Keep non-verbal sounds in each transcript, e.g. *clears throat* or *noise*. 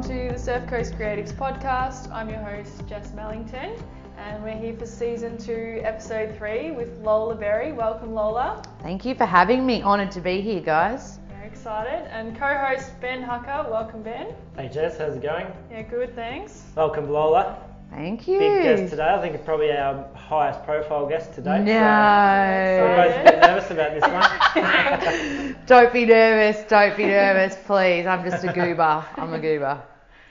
welcome to the Surf Coast Creatives podcast. I'm your host, Jess Mellington, and we're here for season two, episode three with Lola Berry. Welcome, Lola. Thank you for having me. Honoured to be here, guys. Very excited. And co host Ben Hucker. Welcome, Ben. Hey Jess, how's it going? Yeah, good, thanks. Welcome Lola. Thank you. Big guest today. I think probably our highest profile guest today. No. So, we're both a bit nervous about this one. *laughs* don't be nervous. Don't be nervous, please. I'm just a goober. I'm a goober.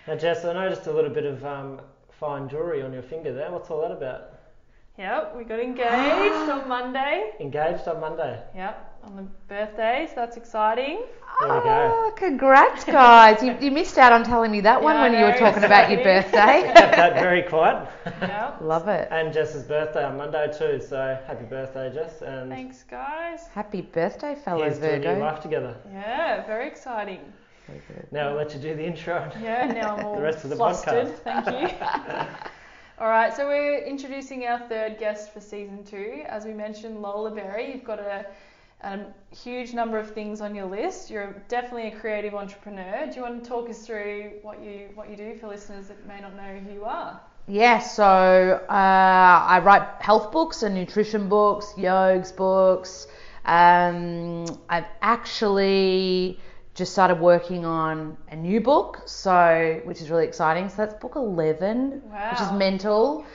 Now Jess, I noticed a little bit of um, fine jewellery on your finger there. What's all that about? Yep, we got engaged on *gasps* Monday. Engaged on Monday. Yep, on the birthday, so that's exciting. There we go. Oh, congrats, guys. You, you missed out on telling me that *laughs* one Yeah, I when you were know, talking about your birthday. *laughs* Kept that very quiet. Yep. *laughs* Love it. and Jess's birthday on Monday too, so happy birthday Jess and Thanks, guys. Happy birthday, fellow here's to a new Virgo. life together. Yeah, very exciting. Very good. Now I'll let you do the intro. Yeah, now I'm *laughs* all The rest of the flustered. podcast. Thank you. *laughs* all right, so we're introducing our third guest for season two. As we mentioned, Lola Berry. You've got a, a huge number of things on your list. You're definitely a creative entrepreneur. Do you want to talk us through what you what you do for listeners that may not know who you are? Yeah, so uh, I write health books and nutrition books, yogs books. Um, I've actually just started working on a new book, so which is really exciting. So that's book 11, which is mental.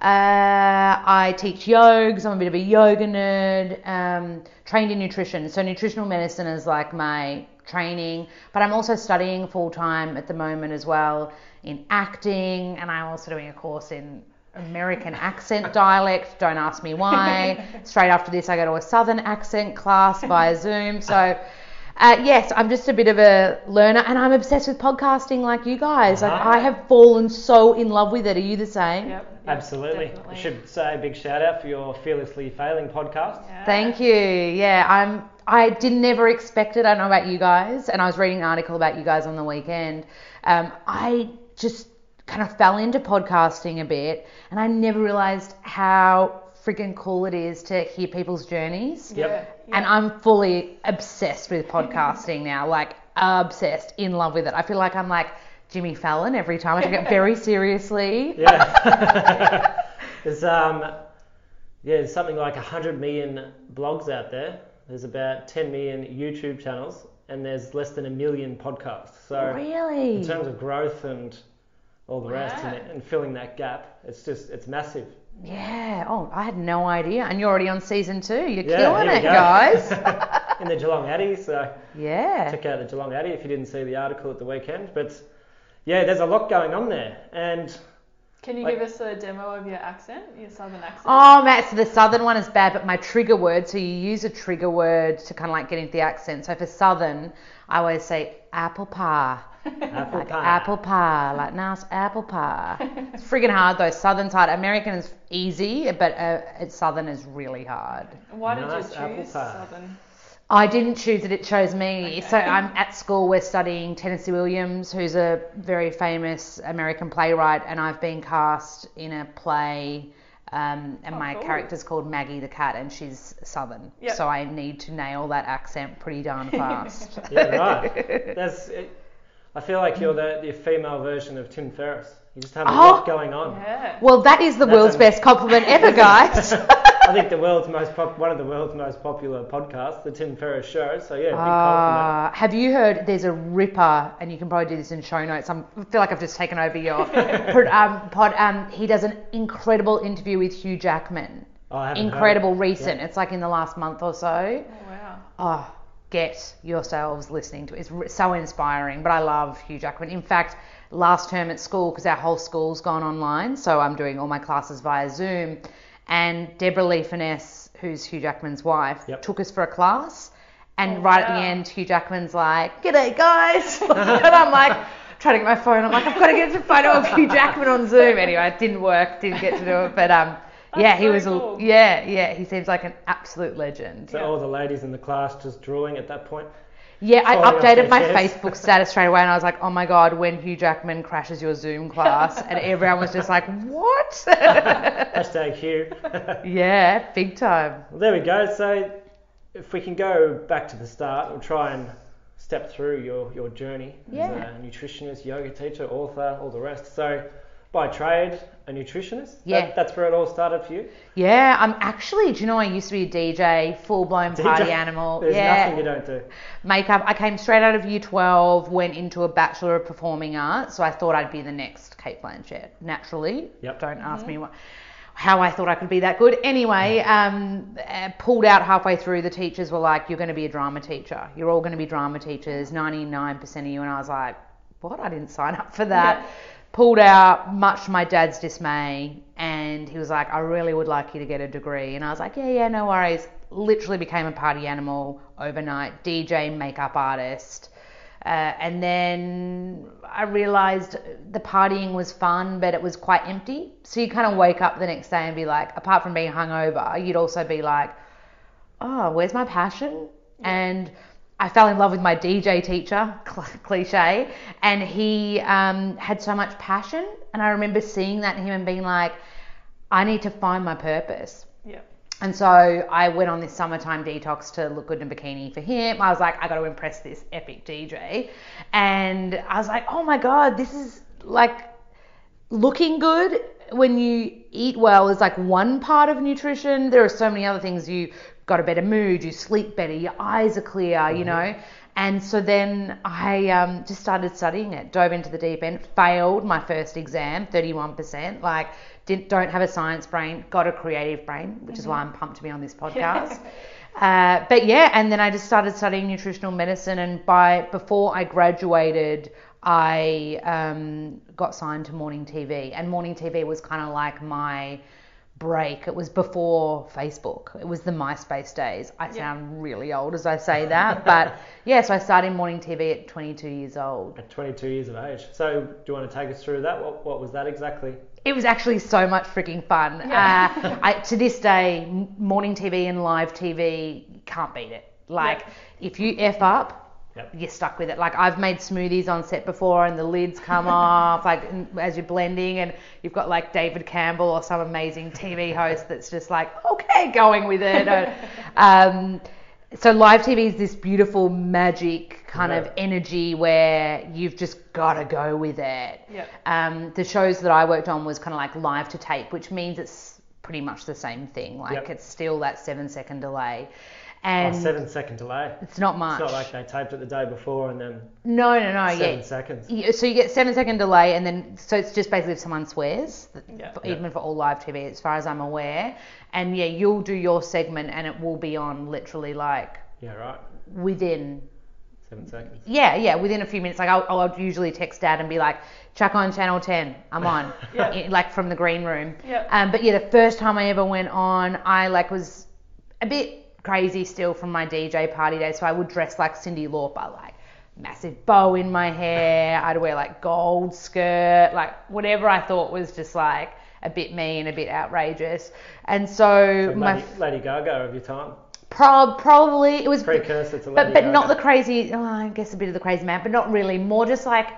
Uh, I teach yogs. I'm a bit of a yoga nerd. Um, trained in nutrition, so nutritional medicine is like my training. But I'm also studying full time at the moment as well in acting, and I'm also doing a course in American accent *laughs* dialect. Don't ask me why. *laughs* Straight after this, I go to a Southern accent class via Zoom. So. Uh, yes, I'm just a bit of a learner, and I'm obsessed with podcasting like you guys. Like. I have fallen so in love with it. Are you the same? Yep. yep, Absolutely. definitely. I should say a big shout out for your Fearlessly Failing podcast. Yeah. Thank you. Yeah, I'm. I did never expect it. I don't know about you guys, and I was reading an article about you guys on the weekend. Um, I just kind of fell into podcasting a bit, and I never realized how freaking cool it is to hear people's journeys. Yep. Yeah, And. I'm fully obsessed with podcasting now, like obsessed, in love with it. I feel like I'm like Jimmy Fallon every time. I take it very *laughs* seriously. Yeah. *laughs* there's um yeah, there's something like 100 million blogs out there. There's about 10 million YouTube channels and there's less than a million podcasts. So Really? in terms of growth and all the rest and, and filling that gap, it's just it's massive. Yeah. Oh, I had no idea. And you're already on season two. You're Yeah, killing it, go. guys. *laughs* In the Geelong Addy, so yeah. check out the Geelong Addy if you didn't see the article at the weekend. But yeah, there's a lot going on there. And Can you like- give us a demo of your accent, your southern accent? Oh, Matt, so the southern one is bad, but my trigger word, so you use a trigger word to kind of like get into the accent. So for southern, I always say apple pie. *laughs* apple Like pie. apple pie, like nice apple pie. It's friggin' hard though. Southern side, American is easy, but uh, it's southern is really hard. Why did Nice you apple choose pie. southern? I didn't choose it, it chose me. Okay. So I'm at school, we're studying Tennessee Williams, who's a very famous American playwright, and I've been cast in a play. Um, and Oh, my cool. character's called Maggie the cat, and she's southern. Yep. So I need to nail that accent pretty darn *laughs* fast. Yeah, right. That's. It, I feel like you're the, the female version of Tim Ferriss. You just have a Oh. lot going on. Yeah. well, that is the That's world's a- best compliment ever, *laughs* guys. I think the world's most pop, one of the world's most popular podcasts, the Tim Ferriss Show. So yeah, big compliment. Uh, have you heard there's a ripper, and you can probably do this in show notes. I'm, I feel like I've just taken over your *laughs* pod. Um, pod um, he does an incredible interview with Hugh Jackman. Oh, I haven't heard Incredible, it. recent. Yeah. It's like in the last month or so. Oh, wow. Oh, get yourselves listening to it. It's so inspiring. But I love Hugh Jackman. In fact, last term at school, because our whole school's gone online, so I'm doing all my classes via Zoom. And Deborah Lee Furness, who's Hugh Jackman's wife, Yep. took us for a class. And Oh, right at the end, Hugh Jackman's like, "G'day, guys," *laughs* and I'm like. Trying to get my phone. I'm like, I've got to get a photo of Hugh Jackman on Zoom. Anyway, it didn't work. Didn't get to do it. But um, Oh, yeah, he was. a cool. Yeah, yeah. He seems like an absolute legend. So all the ladies in the class just drawing at that point. Yeah, I updated my chairs. Facebook status straight away and I was like, oh my god, when Hugh Jackman crashes your Zoom class. And everyone was just like, what? *laughs* Hashtag Hugh. *laughs* yeah, big time. well, there we go. So if we can go back to the start, we'll try and step through your, your journey Yeah. as a nutritionist, yoga teacher, author, all the rest. So, by trade, a nutritionist. Yeah. That, that's where it all started for you. Yeah, I'm actually. Do you know I used to be a DJ, full blown party animal. *laughs* There's yeah, nothing you don't do. makeup. I came straight out of Year 12, went into a Bachelor of Performing Arts, so I thought I'd be the next Cate Blanchett. Naturally, Yep. don't ask me what, how I thought I could be that good. Anyway, um, uh, pulled out halfway through. The teachers were like, "You're going to be a drama teacher. You're all going to be drama teachers. 99% of you." And I was like, "What? I didn't sign up for that." Yeah. Pulled out, much to my dad's dismay, and he was like, "I really would like you to get a degree." And I was like, "Yeah, yeah, no worries." Literally became a party animal overnight, DJ, makeup artist. Uh, and then I realized the partying was fun, but it was quite empty. So you kind of wake up the next day and be like, apart from being hungover, you'd also be like, oh, where's my passion? And I fell in love with my DJ teacher, *laughs* cl- cliche, and he um, had so much passion. And I remember seeing that in him and being like, I need to find my purpose. Yeah. And so I went on this summertime detox to look good in a bikini for him. I was like, I got to impress this epic DJ. And I was like, oh my God, this is like looking good when you eat well is like one part of nutrition. There are so many other things. You got a better mood, you sleep better, your eyes are clear, you know. And so then I um, just started studying it, dove into the deep end, failed my first exam, 31%. Like, didn't, don't have a science brain, got a creative brain, which is why I'm pumped to be on this *laughs* podcast. Uh, but yeah, and then I just started studying nutritional medicine, and by before I graduated, I um, got signed to Morning TV, and Morning TV was kind of like my break. It was before Facebook. It was the MySpace days. I sound really old as I say that, but *laughs* yeah. So I started Morning TV at 22 years old. At 22 years of age. So, do you want to take us through that? What, what was that exactly? It was actually so much freaking fun. Uh, *laughs* I, to this day, morning TV and live TV can't beat it. Like, Yep. if you f up, Yep. you're stuck with it. Like, I've made smoothies on set before, and the lids come off, like as you're blending, and you've got like David Campbell or some amazing TV host that's just like, okay, going with it. Uh, um, so live TV is this beautiful magic kind of energy where you've just got to go with it. Yep. Um, the shows that I worked on was kind of like live to tape, which means it's pretty much the same thing. Like Yep. it's still that seven second delay, Oh, and seven second delay. it's not much. It's not like they taped it the day before and then no, no, no. seven Yeah. seconds. Yeah, So you get seven second delay, and then so it's just basically if someone swears, Yeah. f- Yeah. even for all live TV, as far as I'm aware. And yeah, you'll do your segment, and it will be on literally like Yeah, right. within Seven seconds. Yeah, yeah, within a few minutes. Like I'll, I'll usually text dad and be like, "Chuck on channel 10. I'm on." *laughs* Yeah. *laughs* Like from the green room. Yeah. Um, but yeah, the first time I ever went on, I like was a bit crazy still from my DJ party days. So I would dress like Cyndi Lauper, like massive bow in my hair. I'd wear like gold skirt, like whatever I thought was just like a bit mean, a bit outrageous. And so, So my Lady, Lady Gaga of your time. prob probably it was Precursor to Lady but but Gaga. not the crazy. Oh, I guess a bit of the crazy man, but not really. More just like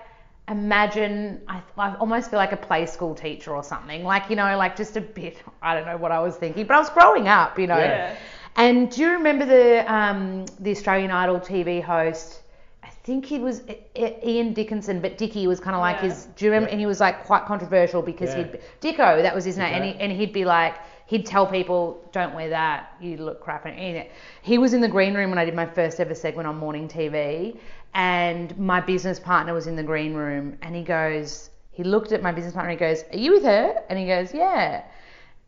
imagine. I, I almost feel like a play school teacher or something. Like you know, like just a bit. I don't know what I was thinking, but I was growing up, you know. Yeah. And do you remember the um, the Australian Idol TV host? I think he was I- I- Ian Dickinson, but Dickie was kind of like Yeah. his. Do you remember? Yeah. And he was like quite controversial because Yeah. he'd Dicko, that was his name, and, he, and he'd be like, he'd tell people, don't wear that, you look crap. And and he was in the green room when I did my first ever segment on morning TV, and my business partner was in the green room, and he goes, he looked at my business partner, and he goes, are you with her? And he goes, yeah.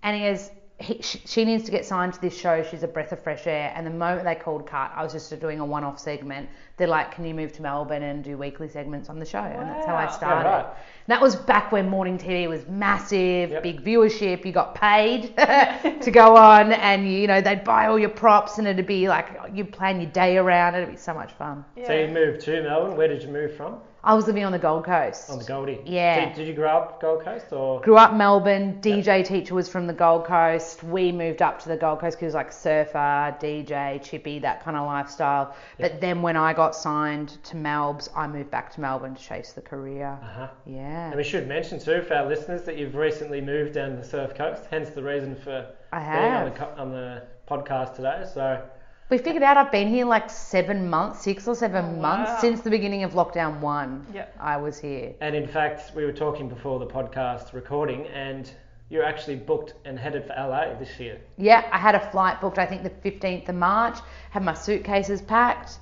And he goes, he, she, she needs to get signed to this show. She's a breath of fresh air. And the moment they called cut, I was just doing a one-off segment. They're like, "Can you move to Melbourne and do weekly segments on the show?" And that's how I started. Yeah, right. And that was back when morning TV was massive, Yep. big viewership. You got paid *laughs* to go on, and you know they'd buy all your props, and it'd be like you'd plan your day around. it. It'd be so much fun. So you moved to Melbourne. Where did you move from? I was living on the Gold Coast. On the Goldie. Yeah. Did, did you grow up Gold Coast or? Grew up Melbourne. DJ teacher was from the Gold Coast. We moved up to the Gold Coast because like surfer, DJ, chippy, that kind of lifestyle. But then when I got signed to Melbs, I moved back to Melbourne to chase the career. Uh-huh. Yeah. And we should mention too for our listeners that you've recently moved down the surf coast, hence the reason for I being on the, on the podcast today. So We figured out I've been here like seven months, six or seven Oh, months wow. since the beginning of lockdown one. Yeah. I was here. And in fact, we were talking before the podcast recording, and you're actually booked and headed for LA this year. Yeah, I had a flight booked. I think the fifteenth of March. Had my suitcases packed.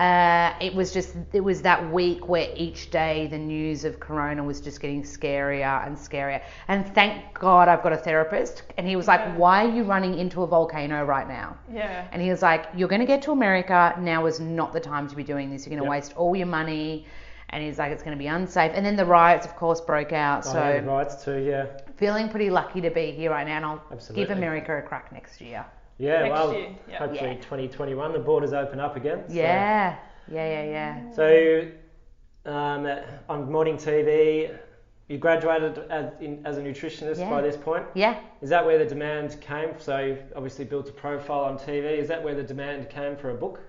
Uh, it was just it was that week where each day the news of Corona was just getting scarier and scarier. And thank God I've got a therapist. And he was like, Yeah. "Why are you running into a volcano right now?" Yeah. And he was like, You're going to get to America. Now is not the time to be doing this. You're going to Yep. waste all your money. And he's like, It's going to be unsafe. And then the riots, of course, broke out. The So rights too, yeah. feeling pretty lucky to be here right now. And I'll Absolutely. give America a crack next year. Yeah, Next well, year, yeah. hopefully Yeah. 2021, the borders open up again. so- Yeah. Yeah, yeah, yeah. So, um, on morning TV, you graduated as, in, as a nutritionist Yeah. by this point. Yeah. Is that where the demand came? So, you've obviously built a profile on TV. Is that where the demand came for a book?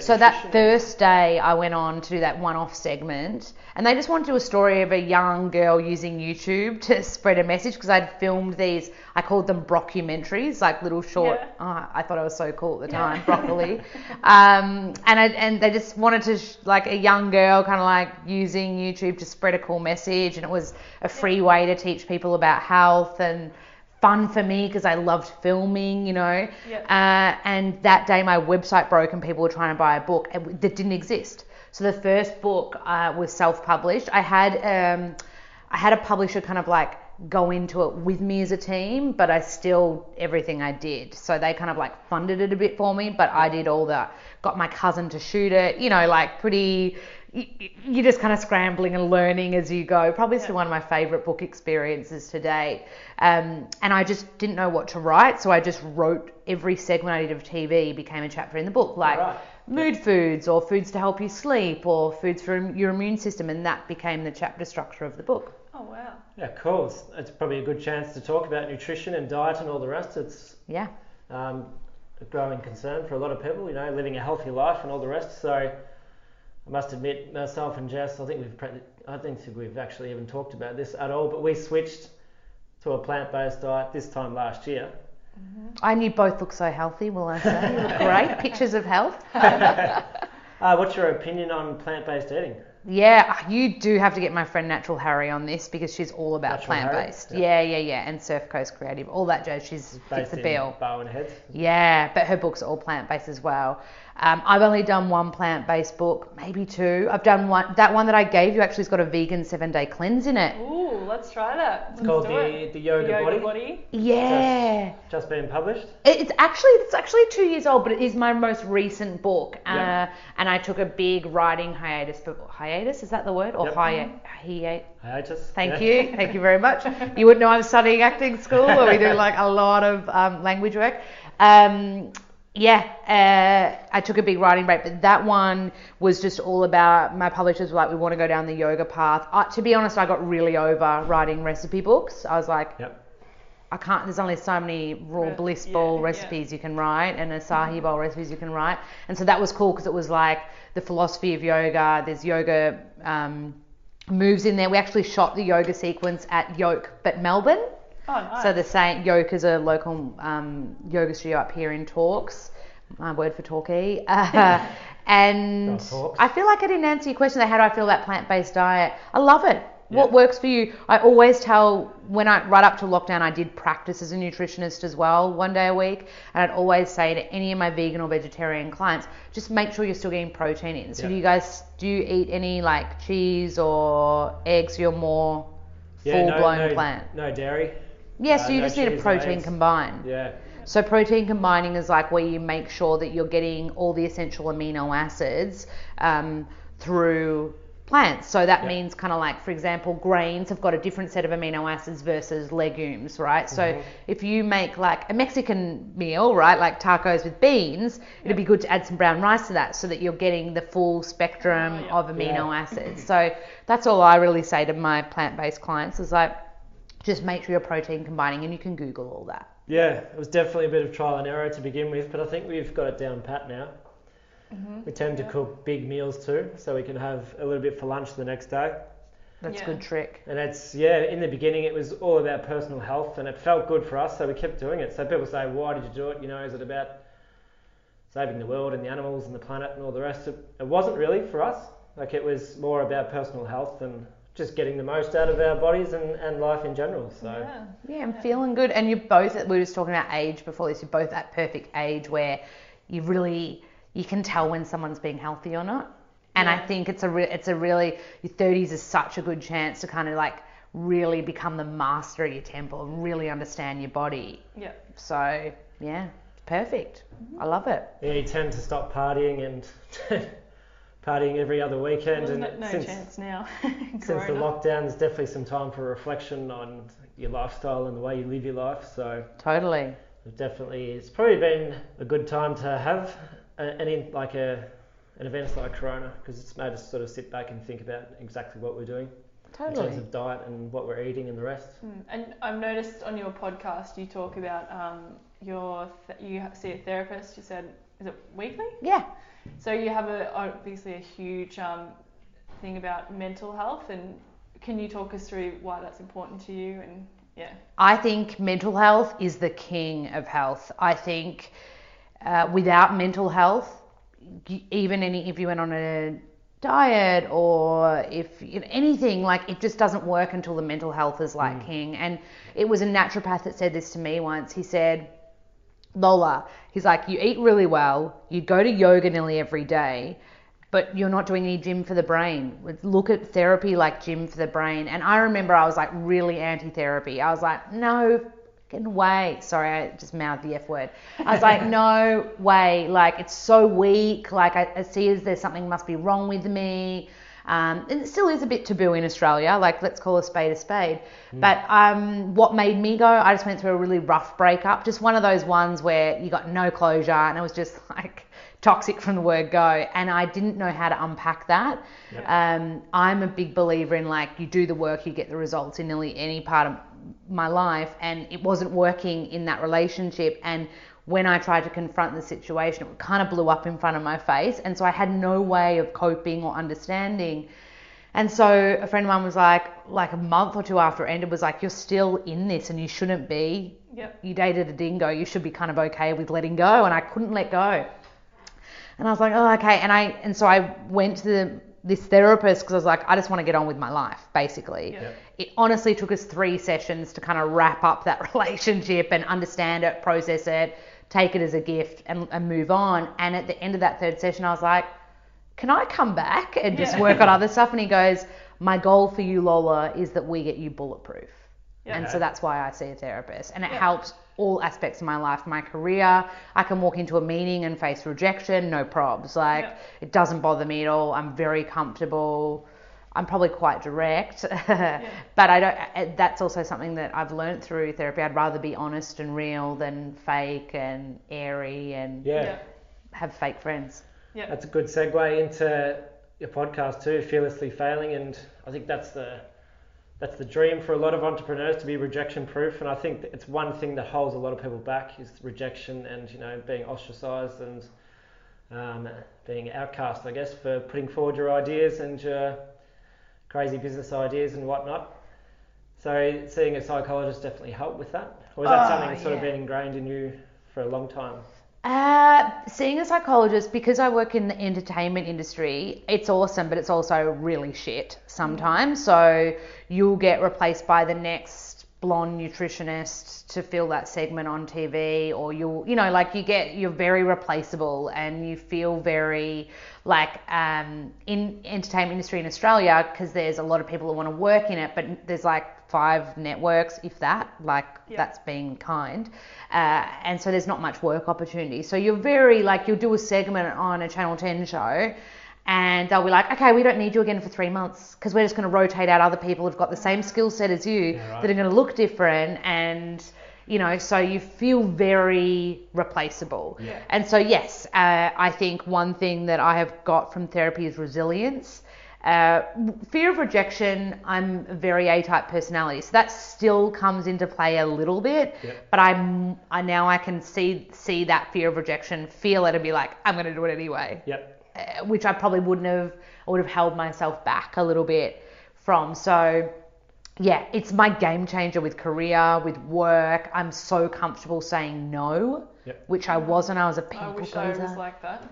So that nutrition? first day, I went on to do that one-off segment, and they just wanted to do a story of a young girl using YouTube to *laughs* spread a message because I'd filmed these. I called them brockumentaries, like little short. Yeah. Oh, I thought I was so cool at the Yeah. time, *laughs* broccoli. um, and I, and they just wanted to sh- like a young girl, kind of like using YouTube to spread a cool message, and it was a free way to teach people about health and fun for me because I loved filming, you know. Yeah. Uh, and that day my website broke and people were trying to buy a book that didn't exist. So the first book uh, was self-published. I had um, I had a publisher kind of like go into it with me as a team, but I still everything I did. So they kind of like funded it a bit for me, but I did all the got my cousin to shoot it. You know, like pretty. Y- y- You're just kind of scrambling and learning as you go. Probably still one of my favorite book experiences to date. Um, and I just didn't know what to write, so I just wrote every segment I did of TV became a chapter in the book, like Right. mood foods or foods to help you sleep or foods for your immune system, and that became the chapter structure of the book. Oh wow. Yeah, cool. It's- It's probably a good chance to talk about nutrition and diet and all the rest. It's Yeah. um, a growing concern for a lot of people, you know, living a healthy life and all the rest. So I must admit, myself and Jess, I think we've, I don't think we've actually even talked about this at all, but we switched to a plant-based diet this time last year. I knew both look so healthy, will I say? You *laughs* look great. Pictures of health. *laughs* Uh, what's your opinion on plant-based eating? Yeah, you do have to get my friend Natural Harry on this because she's all about Natural plant based. Yeah. Yeah, yeah, yeah. And Surf Coast Creative, all that jazz. She's fits Based the in bill. Barwon Heads. Yeah, but her books are all plant based as well. Um, I've only done one plant based book, maybe two. I've done one. That one that I gave you actually has got a vegan seven day cleanse in it. Ooh, let's try that. It's Let's called do the, it. the Yoga, Yoga Body. body. Yeah. Just been published. It's actually it's actually two years old, but it is my most recent book. Uh, Yeah. And I took a big writing hiatus. For, hiatus is that the word or Yep. hi- hiatus? Hiatus. Thank yeah. you, thank you very much. You wouldn't know I'm studying acting school, where we do like a lot of um, language work. Um, yeah, uh, I took a big writing break, but that one was just all about my publishers were like, we want to go down the yoga path. Uh, to be honest, I got really over writing recipe books. I was like, Yep. I can't. There's only so many raw Re- bliss yeah, bowl yeah. recipes you can write, and acai bowl recipes you can write. And so that was cool because it was like the philosophy of yoga. There's yoga um, moves in there. We actually shot the yoga sequence at Yoke, but Melbourne. Oh, nice. So the same Yoke is a local um, yoga studio up here in Talks. My word for Torquay. *laughs* Uh, and I feel like I didn't answer your question. How do I feel about plant-based diet? I love it. What works for you? I always tell when I right up to lockdown, I did practice as a nutritionist as well, one day a week, and I'd always say to any of my vegan or vegetarian clients, just make sure you're still getting protein in. So Yeah. do you guys do you eat any like cheese or eggs? You're more Yeah, full blown no, no, plant. No dairy. Yeah, Uh, so you no just need a protein combine. Yeah. So protein combining is like where you make sure that you're getting all the essential amino acids um, through plants. So that Yeah. means kind of like, for example, grains have got a different set of amino acids versus legumes, right? So Mhm. if you make like a Mexican meal, right, like tacos with beans, it'd be good to add some brown rice to that so that you're getting the full spectrum Oh, yeah. of amino Yeah. acids. *clears throat* So that's all I really say to my plant-based clients is like, just make sure you're protein combining, and you can Google all that. Yeah, it was definitely a bit of trial and error to begin with, but I think we've got it down pat now. Mm-hmm. We tend to cook big meals too, so we can have a little bit for lunch the next day. That's Yeah. a good trick. And it's yeah, in the beginning it was all about personal health, and it felt good for us, so we kept doing it. So people say, "Why did you do it?" You know, is it about saving the world and the animals and the planet and all the rest. It, it wasn't really for us. Like it was more about personal health and just getting the most out of our bodies and, and life in general. So Yeah. Yeah, I'm feeling good. And you're both, we were just talking about age before this, you're both at perfect age where you really, you can tell when someone's being healthy or not. And I think it's a, re- it's a really, your 30s is such a good chance to kind of like really become the master of your temple and really understand your body. Yeah. So, yeah, it's perfect. Mm-hmm. I love it. yeah, you tend to stop partying and *laughs* partying every other weekend. Well, and no, no since, chance now. *laughs* since the lockdown, there's definitely some time for reflection on your lifestyle and the way you live your life. So Totally. Definitely, it's probably been a good time to have a- an in, like a an event like Corona because it's made us sort of sit back and think about exactly what we're doing in terms of diet and what we're eating and the rest. Mm. And I've noticed on your podcast you talk about um, your th- you see a therapist. You said is it weekly? Yeah. So you have a obviously a huge um, thing about mental health, and can you talk us through why that's important to you? And yeah, I think mental health is the king of health. I think uh, without mental health, even any if you went on a diet or if you know, anything like it just doesn't work until the mental health is like king. And it was a naturopath that said this to me once. He said, Lola, he's like, you eat really well, you go to yoga nearly every day, but you're not doing any gym for the brain. Look at therapy like gym for the brain. And I remember I was like really anti therapy. I was like, no fucking way. Sorry, I just mouthed the F word. I was like, no way. Like, it's so weak. Like, I, I see as there's something must be wrong with me. Um, and it still is a bit taboo in Australia. Like, let's call a spade a spade. But um, what made me go, I just went through a really rough breakup. Just one of those ones where you got no closure and it was just *laughs* like toxic from the word go. And I didn't know how to unpack that. Um, I'm a big believer in like, you do the work, you get the results in nearly any part of my life. And it wasn't working in that relationship. And when I tried to confront the situation, it kind of blew up in front of my face. And so I had no way of coping or understanding. And so a friend of mine was like, like a month or two after it ended, was like, you're still in this and you shouldn't be. Yep. You dated a dingo. You should be kind of okay with letting go. And I couldn't let go. And I was like, oh, okay. And I, and so I went to the, this therapist because I was like, I just want to get on with my life, basically. Yeah. It honestly took us three sessions to kind of wrap up that *laughs* relationship and understand it, process it, take it as a gift and, and move on. And at the end of that third session, I was like, can I come back and just Yeah. work on *laughs* other stuff? And he goes, my goal for you, Lola, is that we get you bulletproof. Yeah. And so that's why I see a therapist. And it Yeah. helps all aspects of my life, my career. I can walk into a meeting and face rejection, no probs. Like, it doesn't bother me at all. I'm very comfortable. I'm probably quite direct, *laughs* but I don't. uh, That's also something that I've learned through therapy. I'd rather be honest and real than fake and airy and Yeah. yeah, have fake friends. yeah, That's a good segue into your podcast too, fearlessly failing, and I think that's the that's the dream for a lot of entrepreneurs to be rejection proof. And I think it's one thing that holds a lot of people back is rejection and you know being ostracized and um, being outcast, I guess, for putting forward your ideas and your crazy business ideas and whatnot. So seeing a psychologist definitely helped with that, or is that Oh, something that's sort of been ingrained in you for a long time? Uh, seeing a psychologist because I work in the entertainment industry, it's awesome, but it's also really shit sometimes. So you'll get replaced by the next blonde nutritionist to fill that segment on TV, or you'll, you know, like you get, you're very replaceable and you feel very like um, in entertainment industry in Australia because there's a lot of people who want to work in it, but there's like five networks, if that, like Yeah. that's being kind. Uh, and so there's not much work opportunity. So you're very like you'll do a segment on a Channel 10 show, and they'll be like, okay, we don't need you again for three months because we're just going to rotate out other people who've got the same skill set as you Yeah, right. that are going to look different and. You know, so you feel very replaceable. Yeah. And so, yes, uh, I think one thing that I have got from therapy is resilience. Uh, fear of rejection, I'm a very A-type personality, so that still comes into play a little bit. Yep. But I'm, I now I can see see that fear of rejection, feel it, and be like, I'm going to do it anyway. Yep. Uh, which I probably wouldn't have. I would have held myself back a little bit from. So yeah, it's my game changer with career, with work. I'm so comfortable saying no, Yep. which I wasn't. I was a I people I wish I was like that.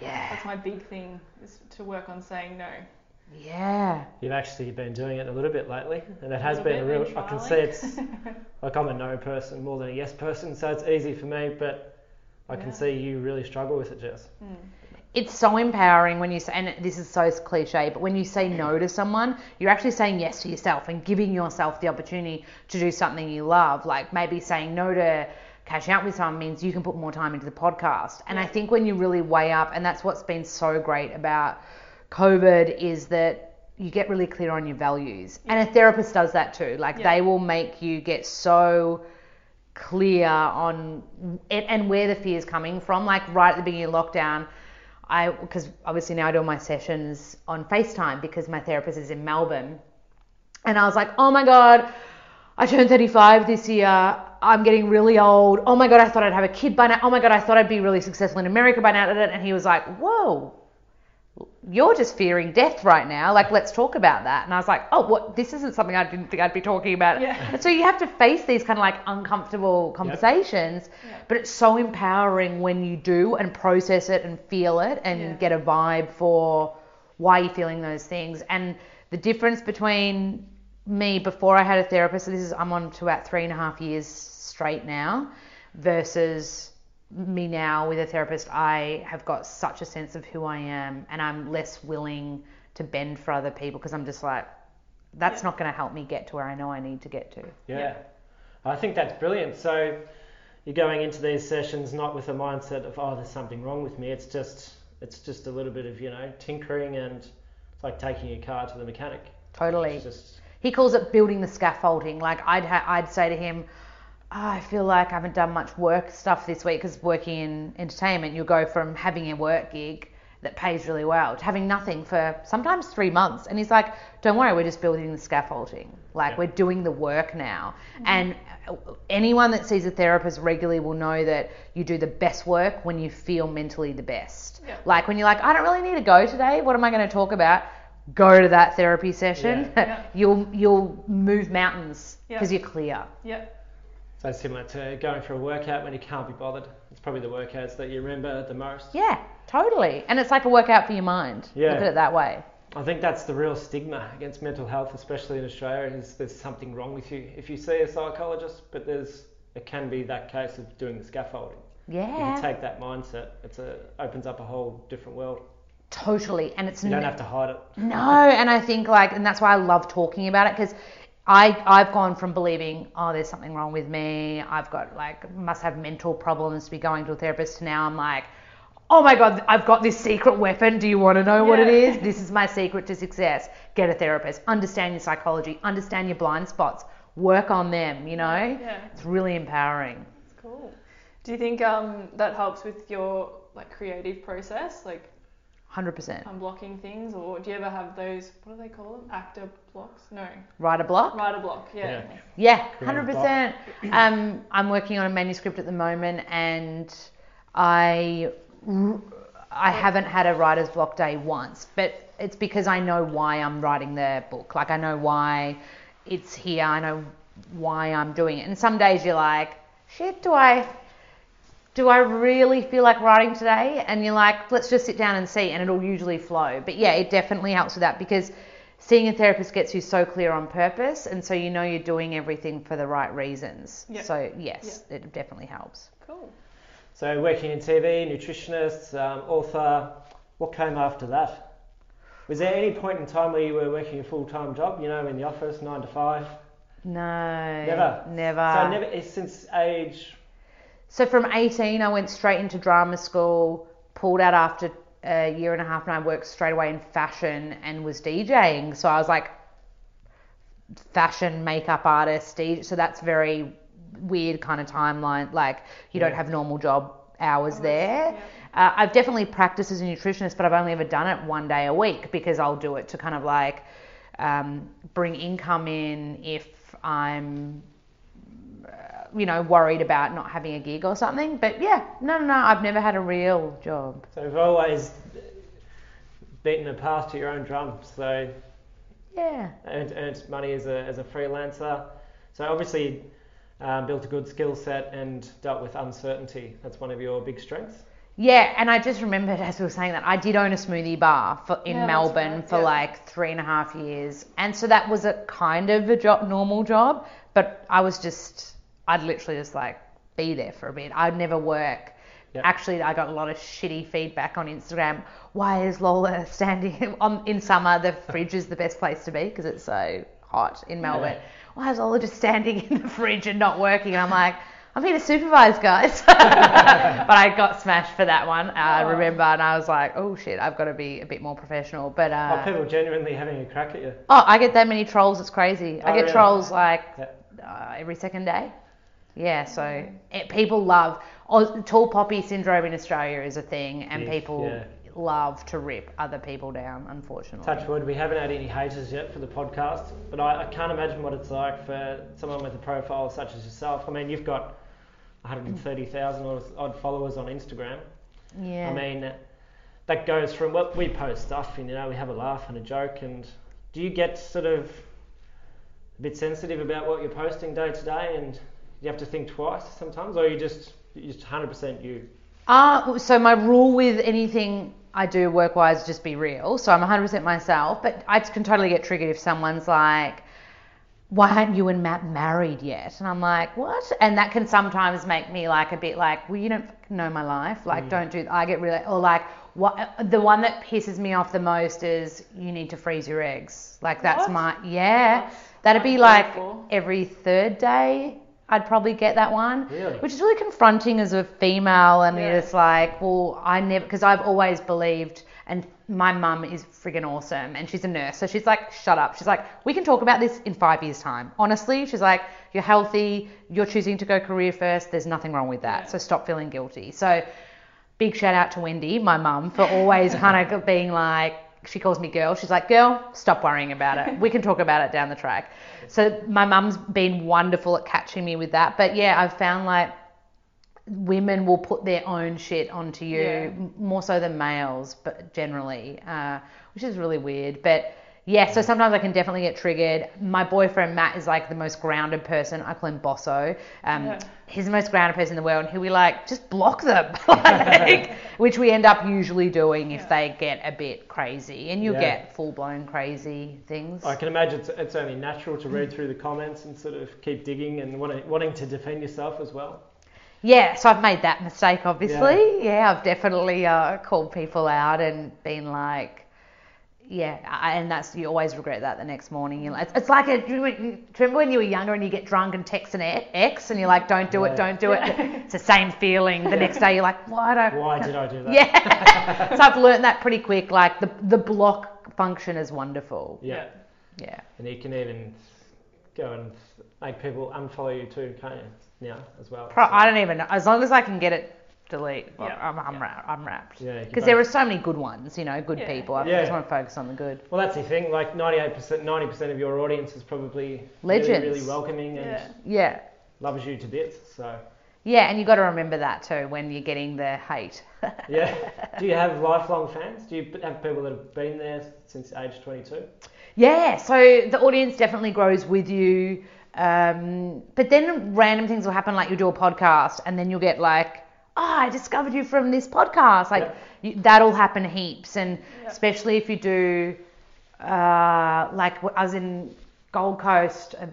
yeah, That's my big thing is to work on saying no. yeah, You've actually been doing it a little bit lately, and it has Little been a real. I can see it's *laughs* like I'm a no person more than a yes person, so it's easy for me. But I can see you really struggle with it, Jess. Mm. It's so empowering when you say, and this is so cliche, but when you say no to someone, you're actually saying yes to yourself and giving yourself the opportunity to do something you love. Like maybe saying no to catching out with someone means you can put more time into the podcast. And I think when you really weigh up, and that's what's been so great about COVID is that you get really clear on your values. And a therapist does that too. Like Yeah. they will make you get so clear on it and where the fear is coming from. Like right at the beginning of lockdown, I because obviously now I do all my sessions on FaceTime because my therapist is in Melbourne, and I was like, oh my god, I turned 35 this year. I'm getting really old. Oh my god, I thought I'd have a kid by now. Oh my god, I thought I'd be really successful in America by now. And he was like, whoa, you're just fearing death right now. Like, let's talk about that. And I was like, oh, what? This isn't something I didn't think I'd be talking about. Yeah. And so you have to face these kind of like uncomfortable conversations, Yeah. but it's so empowering when you do and process it and feel it and Yeah. get a vibe for why you're feeling those things. And the difference between me before I had a therapist, so this is I'm on to about three and a half years straight now, versus me now with a therapist, I have got such a sense of who I am and I'm less willing to bend for other people because I'm just like, that's Yeah. not going to help me get to where I know I need to get to. Yeah. Yeah. I think that's brilliant. So you're going into these sessions not with a mindset of oh there's something wrong with me. It's just it's just a little bit of you know tinkering and it's like taking your car to the mechanic. Totally. Just He calls it building the scaffolding. Like I'd ha- I'd say to him, "Oh, I feel like I haven't done much work stuff this week because working in entertainment, you go from having a work gig that pays really well to having nothing for sometimes three months. And he's like, don't worry, we're just building the scaffolding. Like Yeah. we're doing the work now. Mm-hmm. And uh, anyone that sees a therapist regularly will know that you do the best work when you feel mentally the best. Yeah. Like when you're like, I don't really need to go today. What am I going to talk about? Go to that therapy session. Yeah. *laughs* You'll you'll move mountains because you're clear. Yep. So similar to going for a workout when you can't be bothered. It's probably the workouts that you remember the most. Yeah, totally. And it's like a workout for your mind. Yeah. Look at it that way. I think that's the real stigma against mental health, especially in Australia, is there's something wrong with you if you see a psychologist, but there's it can be that case of doing the scaffolding. Yeah. If you take that mindset, it's a opens up a whole different world. Totally. And it's You don't n- have to hide it. No, and I think like, and that's why I love talking about it because I I've gone from believing oh there's something wrong with me I've got like must have mental problems to be going to a therapist to now I'm like oh my god I've got this secret weapon. Do you want to know what it is? This is my secret to success. Get a therapist. Understand your psychology. Understand your blind spots. Work on them you know? Yeah. it's really empowering. It's cool. Do you think um, that helps with your like creative process, like 100% unblocking things, or do you ever have those? What do they call them? Actor blocks? No, write a block writer block. Yeah. Yeah. Yeah, hundred percent. Um, I'm working on a manuscript at the moment, and I. I haven't had a writer's block day once, but it's because I know why I'm writing the book. Like I know why it's here. I know why I'm doing it. And some days you're like, shit, do I do I really feel like writing today? And you're like, let's just sit down and see, and it'll usually flow. But yeah, it definitely helps with that because seeing a therapist gets you so clear on purpose, and so you know you're doing everything for the right reasons. Yeah. So yes, it definitely helps. Cool. So working in TV, nutritionist, um, author. What came after that? Was there any point in time where you were working a full-time job? You know, in the office, nine to five. No, Never. never. So never since age. So from 18, I went straight into drama school, pulled out after a year and a half, and I worked straight away in fashion and was DJing. So I was like fashion makeup artist, DJ. So that's very weird kind of timeline. Like you don't have normal job hours Hours, there. yeah. Uh, I've definitely practiced as a nutritionist, but I've only ever done it one day a week because I'll do it to kind of like um, bring income in if I'm you know, worried about not having a gig or something. But yeah, no, no, no, I've never had a real job. So you've always beaten a path to your own drum. So Yeah. earned, earned money as a, as a freelancer. So obviously um, built a good skill set and dealt with uncertainty. That's one of your big strengths. Yeah, and I just remembered as we were saying that I did own a smoothie bar for, in Yeah, Melbourne right, for yeah. like three and a half years, and so that was a kind of a job, normal job, but I was just, I'd literally just like be there for a bit. I'd never work. Yeah. Actually, I got a lot of shitty feedback on Instagram. Why is Lola *laughs* standing on in summer? The fridge is the best place to be because it's so hot in Melbourne. Why is Lola just standing *laughs* in the fridge and not working? And I'm like. I'm here to supervise, guys. *laughs* but I got smashed for that one. Uh, I Oh. remember, and I was like, "Oh shit, I've got to be a bit more professional." But Are uh, people genuinely having a crack at you? oh, I get that many trolls. It's crazy. I Oh, get really? trolls like Yeah. uh, every second day. Yeah, so it, people love tall poppy syndrome in Australia is a thing, and people yeah. love to rip other people down. Unfortunately, Touch wood, we haven't had any haters yet for the podcast, but I, I can't imagine what it's like for someone with a profile such as yourself. I mean, you've got 130,000 odd- odd followers on Instagram. yeah. I mean, that goes from well, we post stuff and you know we have a laugh and a joke. And do you get sort of a bit sensitive about what you're posting day to day, and you have to think twice sometimes, or you just you just 100% you? Uh, so my rule with anything I do work-wise just be real. So I'm 100% myself, but I can totally get triggered if someone's like, why aren't you and Matt married yet? And I'm like, what? And that can sometimes make me like a bit like, well, you don't know my life. Like, don't do. I get really or like, what? The one that pisses me off the most is you need to freeze your eggs. Like that's What? my yeah. That'd be like every third day. I'd probably get that one, Really? which is really confronting as a female. And Yeah. it's like, well, I never because I've always believed and my mum is friggin' awesome and she's a nurse. So she's like, shut up. She's like, we can talk about this in five years' time. Honestly, she's like, you're healthy, you're choosing to go career first, there's nothing wrong with that. Yeah. So stop feeling guilty. So big shout out to Wendy, my mum, for always *laughs* kind of being like, she calls me girl. She's like, girl, stop worrying about it. We can talk about it down the track. So my mum's been wonderful at catching me with that. But yeah, I've found like women will put their own shit onto you Yeah. more so than males, but generally, uh, which is really weird. But yeah, so sometimes I can definitely get triggered. My boyfriend Matt is like the most grounded person. I call him Bosso. Um, Yeah. He's the most grounded person in the world, and he'll be like, just block them, *laughs* like, *laughs* which we end up usually doing if Yeah. they get a bit crazy, and you Yeah. get full blown crazy things. I can imagine it's, it's only natural to read through the comments and sort of keep digging and wanting, wanting to defend yourself as well. Yeah, so I've made that mistake, obviously. Yeah, I've definitely uh, called people out and been like, yeah, I- and that's you always regret that the next morning. You're like, it's, it's like a, do you remember when you were younger and you get drunk and text an e- ex and you're like, don't do Yeah. it, don't do it. *laughs* It's the same feeling. The next day you're like, why don't? Why did I do that? Yeah. *laughs* so I've learned that pretty quick. Like the the block function is wonderful. Yeah. Yeah. And you can even go and make people unfollow you too, can't you? Now as well. Pro- So, I don't even know. As long as I can get it delete, Yeah. I'm, I'm, Yeah. rapt, I'm rapt. Yeah, Because there are so many good ones, you know, good Yeah. people. I Yeah. just want to focus on the good. Well, that's the thing. Like 98%, 90% of your audience is probably Legends. really, really welcoming and Yeah. Yeah. loves you to bits. So, Yeah, and you got to remember that too when you're getting the hate. *laughs* yeah. Do you have lifelong fans? Do you have people that have been there since age 22? Yeah, so the audience definitely grows with you. Um, but then random things will happen, like you do a podcast, and then you'll get like, oh, I discovered you from this podcast. Like you, that'll happen heaps, and Yeah. especially if you do, uh, like I was in Gold Coast, uh,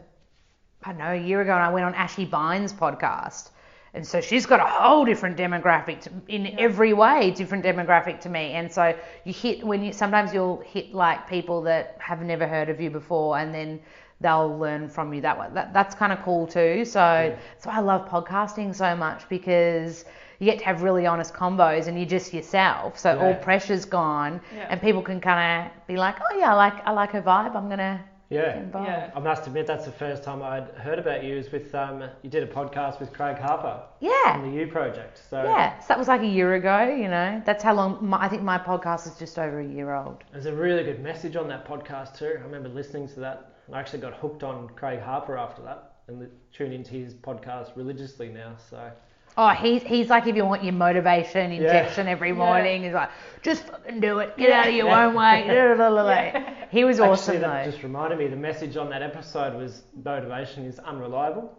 I don't know, a year ago, and I went on Ashy Bines' podcast. And so she's got a whole different demographic to, in every way, different demographic to me. And so you hit when you sometimes you'll hit like people that have never heard of you before, and then they'll learn from you that way. That, that's kind of cool too. So that's why I love podcasting so much because you get to have really honest combos, and you're just yourself. So all pressure's gone, Yeah. and people can kind of be like, oh yeah, I like I like her vibe. I'm gonna Yeah. Yeah. I must admit that's the first time I'd heard about you. Is with um, you did a podcast with Craig Harper Yeah. on the You Project. So Yeah, so that was like a year ago, you know. That's how long, my, I think my podcast is just over a year old. There's a really good message on that podcast too. I remember listening to that. I actually got hooked on Craig Harper after that and li- tune into his podcast religiously now. So Oh, he's he's like if you want your motivation injection every Yeah. morning, he's like, just fucking do it, get out of your own way. *laughs* Yeah. He was awesome Actually, that though. just reminded me. The message on that episode was motivation is unreliable.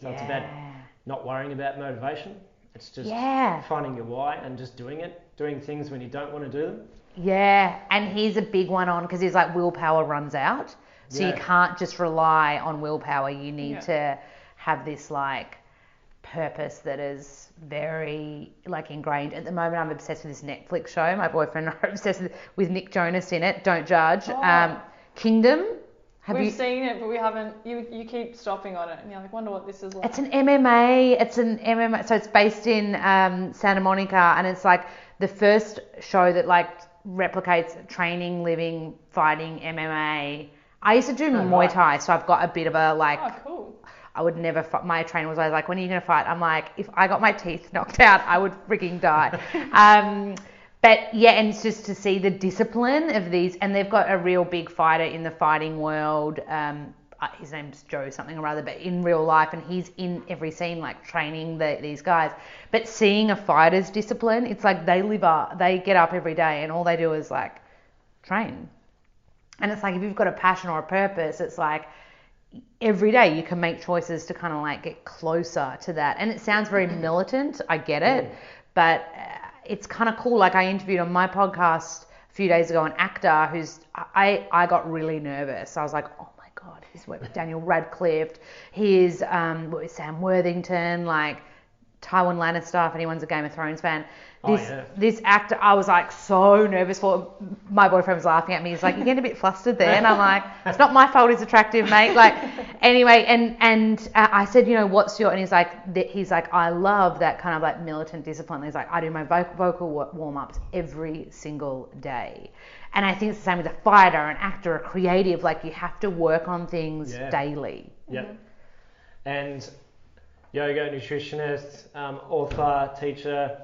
So it's about not worrying about motivation. It's just Yeah. finding your why and just doing it, doing things when you don't want to do them. Yeah, and he's a big one on because he's like willpower runs out, so you can't just rely on willpower. You need Yeah. to have this like purpose that is very like ingrained. At the moment, I'm obsessed with this Netflix show. My boyfriend and I are *laughs* obsessed with, with Nick Jonas in it. Don't judge. Oh. Um, Kingdom. Have We've you? seen it, but we haven't. You you keep stopping on it, and you're like, wonder what this is like. It's an MMA. It's an MMA. So it's based in um, Santa Monica, and it's like the first show that like replicates training, living, fighting MMA. I used to do Oh, Muay right. Thai, so I've got a bit of a like. oh, cool. I would never. Fight. My trainer was always like, "When are you gonna fight?" I'm like, "If I got my teeth *laughs* knocked out, I would freaking die." *laughs* um, but yeah, and it's just to see the discipline of these, and they've got a real big fighter in the fighting world. Um, uh, his name's Joe something or other, but in real life, and he's in every scene like training the, these guys. But seeing a fighter's discipline, it's like they live up, they get up every day, and all they do is like train. And it's like if you've got a passion or a purpose, it's like every day you can make choices to kind of like get closer to that. And it sounds very militant, I get it, but uh, it's kind of cool. Like I interviewed on my podcast a few days ago an actor who's I I got really nervous. I was like, oh my god, he's worked with Daniel Radcliffe, he's um what Sam Worthington, like Tywin Lannister. If anyone's a Game of Thrones fan, Oh, this yeah. this actor, I was like so nervous for. My boyfriend was laughing at me. He's like, "You're getting a bit flustered there," and I'm like, "It's not my fault. He's attractive, mate." Like, *laughs* anyway, and and uh, I said, "You know, what's your?" And he's like, th- "He's like, I love that kind of like militant discipline." He's like, "I do my vocal, vocal warm ups every single day," and I think it's the same with a fighter, an actor, a creative. Like, you have to work on things Yeah. daily. Yep. And yoga nutritionist, um, author, teacher,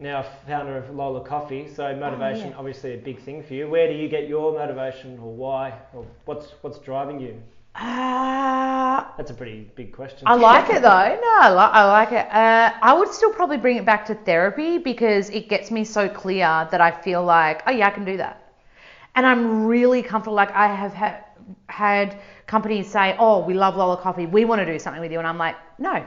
now founder of Lola Coffee. So motivation, Oh, yeah. obviously a big thing for you. Where do you get your motivation, or why, or what's what's driving you? Uh, That's a pretty big question. I like it though. No, I, li- I like it. Uh, I would still probably bring it back to therapy because it gets me so clear that I feel like, oh yeah, I can do that. And I'm really comfortable. Like I have ha- had companies say, oh, we love Lola Coffee. We want to do something with you. And I'm like, no,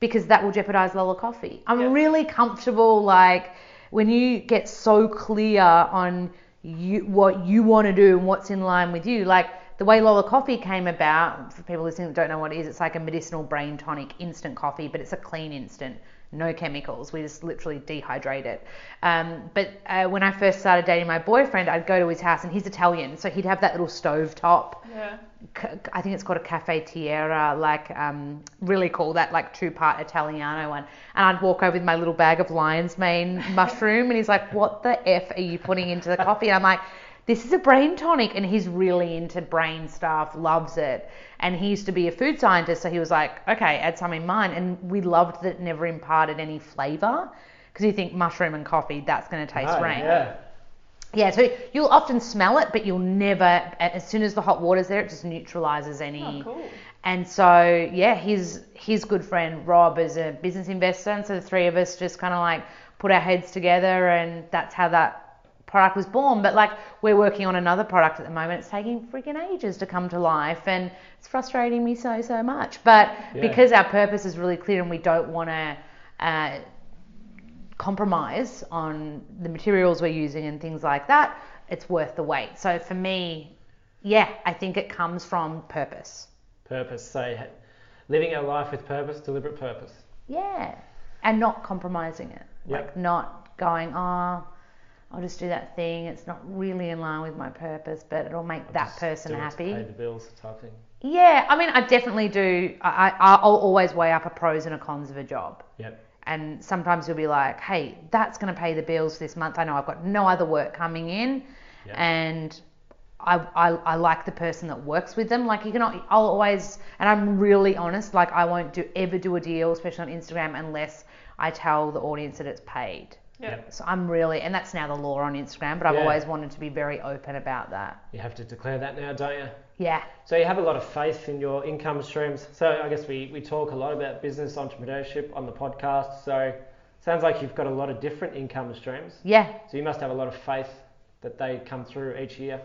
because that will jeopardize Lola Coffee. I'm Yeah. really comfortable. Like when you get so clear on you what you want to do and what's in line with you, like the way Lola Coffee came about. For people listening that don't know what it is, it's like a medicinal brain tonic instant coffee, but it's a clean instant. No chemicals. We just literally dehydrate it. Um, but uh, when I first started dating my boyfriend, I'd go to his house, and he's Italian, so he'd have that little stove top Yeah. I think it's called a Cafe cafetiera, like um, really cool, that like two part Italiano one. And I'd walk over with my little bag of lion's mane *laughs* mushroom, and he's like, "What the f are you putting into the coffee?" And I'm like, "This is a brain tonic," and he's really into brain stuff, loves it. And he used to be a food scientist, so he was like, "Okay, add some in mine." And we loved that it never imparted any flavor. Because you think mushroom and coffee, that's going to taste Oh, yeah. Yeah, so you'll often smell it, but you'll never. As soon as the hot water's there, it just neutralizes any. Oh, cool. And so yeah, his his good friend Rob is a business investor, and so the three of us just kind of like put our heads together, and that's how that product was born. But like we're working on another product at the moment. It's taking freaking ages to come to life, and it's frustrating me so so much. But Yeah. because our purpose is really clear, and we don't want to. Uh, compromise on the materials we're using and things like that, it's worth the wait. So for me, yeah, I think it comes from purpose. Purpose. Say, living our life with purpose, deliberate purpose. Yeah. And not compromising it. Yep. Like not going, oh, I'll just do that thing. It's not really in line with my purpose, but it'll make that Just person do it to happy. Pay the bills type thing. Yeah, I mean, I definitely do. I, I, I'll always weigh up a pros and a cons of a job. Yep. And sometimes you'll be like, hey, that's going to pay the bills this month. I know I've got no other work coming in. Yeah. And I, I, I like the person that works with them. Like, you can, al- I'll always, and I'm really honest, like, I won't do ever do a deal, especially on Instagram, unless I tell the audience that it's paid. Yeah. So I'm really, and that's now the law on Instagram, but I've Yeah. always wanted to be very open about that. You have to declare that now, don't you? Yeah. So you have a lot of faith in your income streams. So I guess we, we talk a lot about business entrepreneurship on the podcast. So sounds like you've got a lot of different income streams. Yeah. So you must have a lot of faith that they come through each year.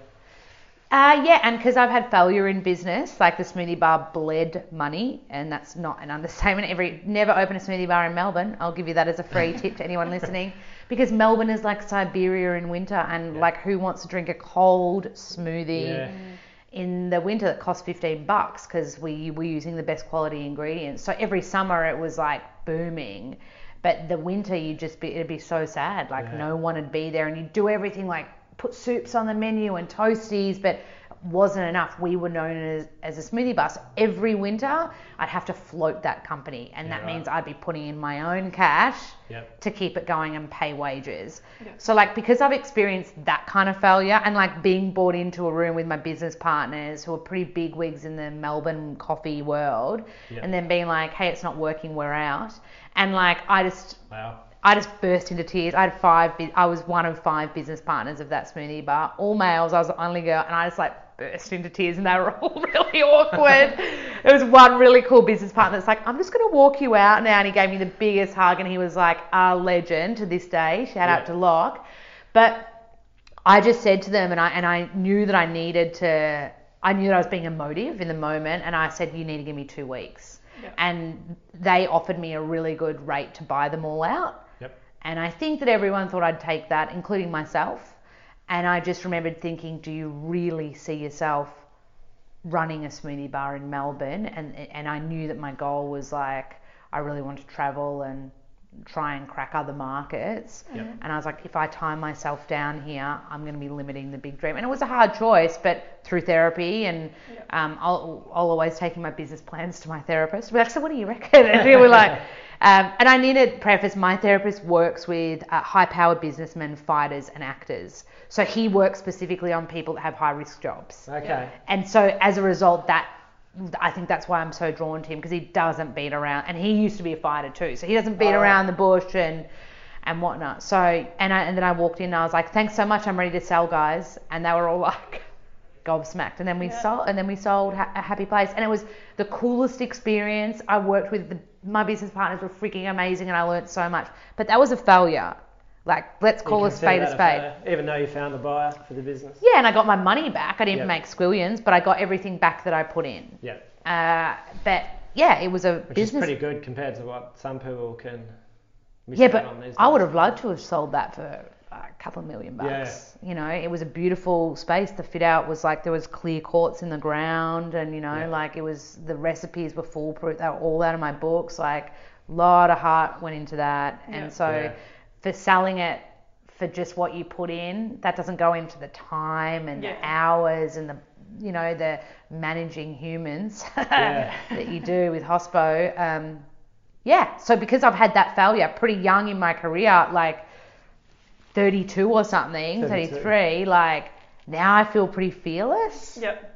Uh, yeah, and because I've had failure in business, like the smoothie bar bled money, and that's not an understatement. Every never open a smoothie bar in Melbourne. I'll give you that as a free tip to anyone listening, *laughs* because Melbourne is like Siberia in winter, and Yeah. like who wants to drink a cold smoothie Yeah. in the winter that costs 15 bucks because we were using the best quality ingredients. So every summer it was like booming, but the winter you just be it'd be so sad. Like Yeah. no one would be there, and you'd do everything like put soups on the menu and toasties, but wasn't enough. We were known as, as a smoothie bus. Every winter I'd have to float that company, and Yeah, that right. means I'd be putting in my own cash Yep. to keep it going and pay wages. Yeah. So like because I've experienced that kind of failure and like being brought into a room with my business partners who are pretty big wigs in the Melbourne coffee world Yeah. and then being like, hey, it's not working, we're out. And like I just Wow. I just burst into tears. I had five. I was one of five business partners of that smoothie bar, all males. I was the only girl, and I just like burst into tears, and they were all *laughs* really awkward. *laughs* there was one really cool business partner that's like, "I'm just gonna walk you out now," and he gave me the biggest hug, and he was like a legend to this day. Shout out to Locke. But I just said to them, and I and I knew that I needed to. I knew that I was being emotive in the moment, and I said, "You need to give me two weeks." Yeah. And they offered me a really good rate to buy them all out. Yep. And I think that everyone thought I'd take that, including myself. And I just remembered thinking, do you really see yourself running a smoothie bar in Melbourne? And and I knew that my goal was like I really want to travel and try and crack other markets. Yep. And I was like, if I tie myself down here, I'm going to be limiting the big dream. And it was a hard choice, but through therapy and Yeah. um, I'll, I'll always taking my business plans to my therapist. We're like, so what do you reckon? And we were like, *laughs* um, and I need to preface, my therapist works with uh, high-powered businessmen, fighters, and actors. So he works specifically on people that have high-risk jobs. Okay. And so as a result, that I think that's why I'm so drawn to him because he doesn't beat around, and he used to be a fighter too, so he doesn't beat Oh. around the bush and and whatnot. So and I and then I walked in and I was like, thanks so much, I'm ready to sell, guys, and they were all like *laughs* gobsmacked. And then we Yeah. sold, and then we sold ha- a happy place, and it was the coolest experience. I worked with the, my business partners were freaking amazing, and I learned so much. But that was a failure. Like let's call a spade a spade. failure, Even though you found the buyer for the business. Yeah, and I got my money back. I didn't Yep. make squillions, but I got everything back that I put in. Yeah. Uh, but yeah, it was a Which business. is pretty good compared to what some people can miss yeah, but on these I would have liked to have sold that for a couple of million bucks. You know, it was a beautiful space. The fit out was like there was clear quartz in the ground, and you know, Yeah. like it was the recipes were foolproof. They were all out of my books. Like a lot of heart went into that, Yeah. and so Yeah. for selling it for just what you put in, that doesn't go into the time and Yeah. the hours and the you know the managing humans *laughs* Yeah. that you do with hospo. Um, yeah, so because I've had that failure pretty young in my career, like 32 or something, 32. 33, like now I feel pretty fearless. Yep.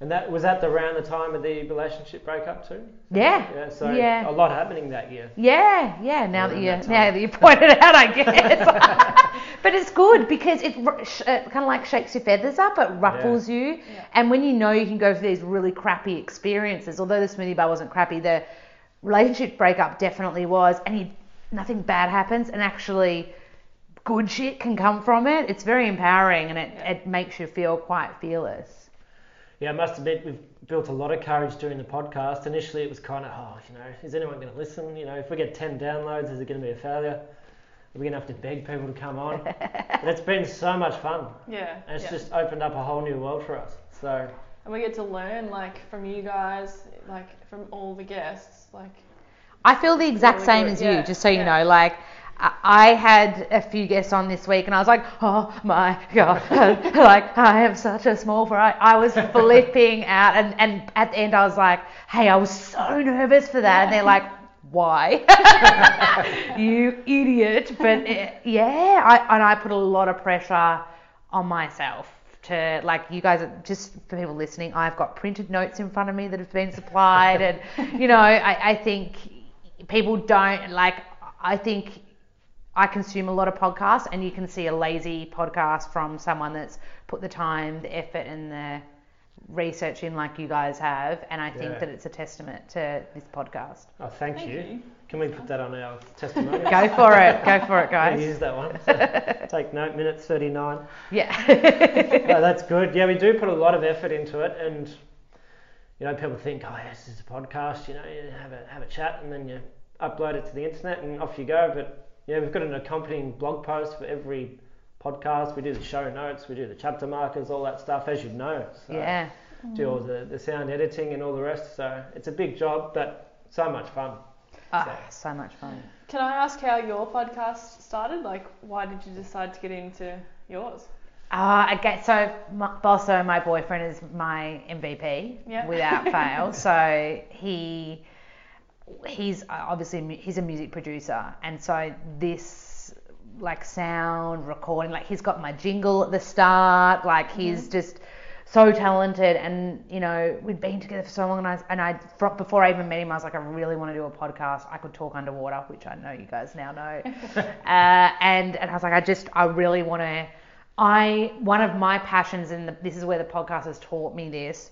And that was that around the time of the relationship breakup too. Yeah. Yeah. So Yeah. a lot happening that year. Yeah, yeah. Now that you that now that you pointed it out, I guess. *laughs* but it's good because it, it uh, kind of like shakes your feathers up. It ruffles you, Yeah. and when you know you can go through these really crappy experiences, although the smoothie bar wasn't crappy, the relationship breakup definitely was, and you, nothing bad happens, and actually good shit can come from it. It's very empowering, and it, Yeah. it makes you feel quite fearless. Yeah, I must admit we've built a lot of courage during the podcast. Initially, it was kind of, oh, you know, is anyone going to listen? You know, if we get 10 downloads, is it going to be a failure? Are we going to have to beg people to come on? *laughs* but it's been so much fun. Yeah. And it's yeah. just opened up a whole new world for us. So, And we get to learn like from you guys, like from all the guests, like I feel the exact really same good. as you, just so you know. Like, I I had a few guests on this week, and I was like, oh my god, *laughs* like I am such a small fry. I was *laughs* flipping out, and and at the end, I was like, hey, I was so nervous for that, and they're like. Why? *laughs* you idiot. But uh, yeah, I, and I put a lot of pressure on myself to like you guys just for people listening i've got printed notes in front of me that have been supplied and you know I, I think people don't like i think i consume a lot of podcasts and you can see a lazy podcast from someone that's put the time the effort and the research in like you guys have, and I think Yeah. that it's a testament to this podcast. Oh, thank, Thank you. you. Can we put that on our testimonial? Go for it, go for it, I'll guys. *laughs* use that one. *laughs* Take note, minutes 39. Yeah. *laughs* oh, that's good. Yeah, we do put a lot of effort into it, and you know, people think, oh, yes, this is a podcast. You know, you have a have a chat, and then you upload it to the internet, and off you go. But yeah, we've got an accompanying blog post for every podcast. We do the show notes, we do the chapter markers, all that stuff, as you know. So yeah. Do all the, the sound editing and all the rest. So it's a big job, but so much fun. Ah, so much fun. Can I ask how your podcast started? Like, why did you decide to get into yours? Uh, I get so my, Bosso, my boyfriend, is my MVP Yeah. without fail. *laughs* So he he's obviously he's a music producer, and so this like sound recording, like he's got my jingle at the start. Like he's just so talented, and you know we'd been together for so long, and I and I before I even met him, I was like, I really want to do a podcast. I could talk underwater, which I know you guys now know, *laughs* uh, and and I was like, I just I really want to. I one of my passions, and this is where the podcast has taught me this.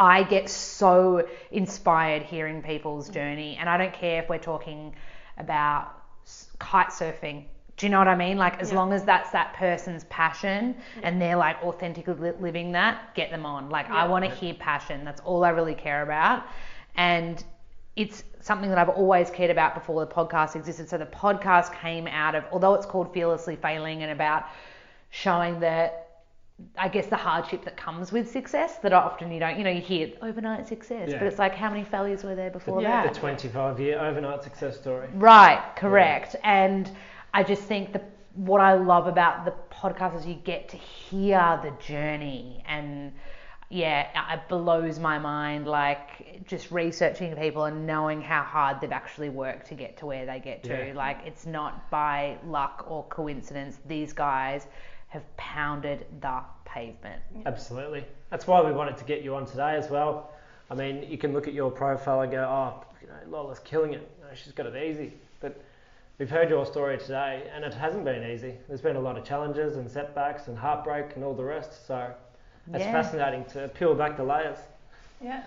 I get so inspired hearing people's mm. journey, and I don't care if we're talking about kite surfing. Do you know what I mean? Like, as Yeah. long as that's that person's passion and they're like authentically living that, get them on. Like, I want to hear passion. That's all I really care about. And it's something that I've always cared about before the podcast existed. So the podcast came out of, although it's called Fearlessly Failing and about showing that I guess the hardship that comes with success that often you don't, you know, you hear overnight success, Yeah. but it's like how many failures were there before Yeah. that? The 25 year overnight success story. Right, correct. And I just think that what I love about the podcast is you get to hear the journey and yeah, it blows my mind like just researching people and knowing how hard they've actually worked to get to where they get to. Yeah. Like it's not by luck or coincidence. These guys have pounded the pavement. Absolutely. That's why we wanted to get you on today as well. I mean, you can look at your profile and go, oh, you know, Lola's killing it. You know, she's got it easy. But we've heard your story today, and it hasn't been easy. There's been a lot of challenges and setbacks and heartbreak and all the rest. So it's Yeah. fascinating to peel back the layers. Yeah.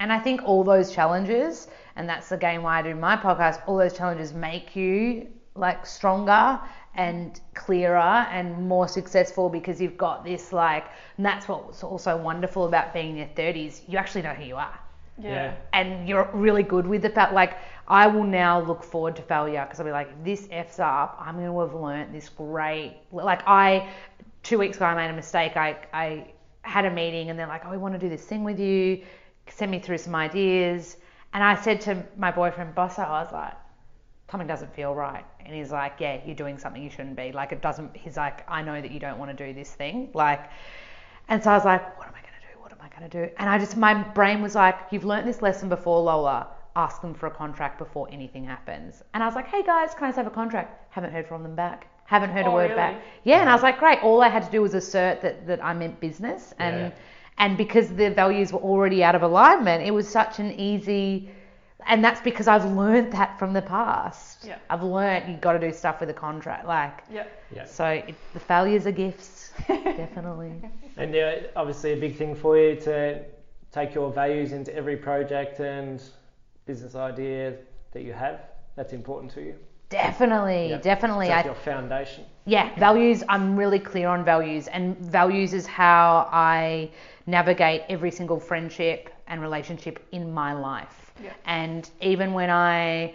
And I think all those challenges, and that's again why I do my podcast, all those challenges make you like stronger and clearer and more successful because you've got this like, and that's what's also wonderful about being in your 30s. You actually know who you are. Yeah. Yeah. And you're really good with the fact, like, I will now look forward to failure because I'll be like, this F's up, I'm going to have learnt this great. Like, I, two weeks ago, I made a mistake. I, I had a meeting and they're like, oh, we want to do this thing with you. Send me through some ideas. And I said to my boyfriend, bossa I was like, something doesn't feel right. And he's like, yeah, you're doing something you shouldn't be. Like, it doesn't, he's like, I know that you don't want to do this thing. Like, and so I was like, what am I going to do? What am I going to do? And I just, my brain was like, you've learnt this lesson before, Lola. Ask them for a contract before anything happens. And I was like, hey guys, can I just have a contract? Haven't heard from them back. Haven't heard oh, a Oh, word really? back. Yeah, and I was like, great. All I had to do was assert that, that I meant business. And, Yeah. and because the values were already out of alignment, it was such an easy, and that's because I've learned that from the past. Yeah. I've learned you've got to do stuff with a contract. Like, Yeah. Yeah. so it, the failures are gifts, *laughs* definitely. And yeah, obviously a big thing for you to take your values into every project and business idea that you have. That's important to you. Definitely, Yeah. definitely. It's like I, your foundation. yeah, values. I'm really clear on values, and values is how I navigate every single friendship and relationship in my life. Yeah. And even when I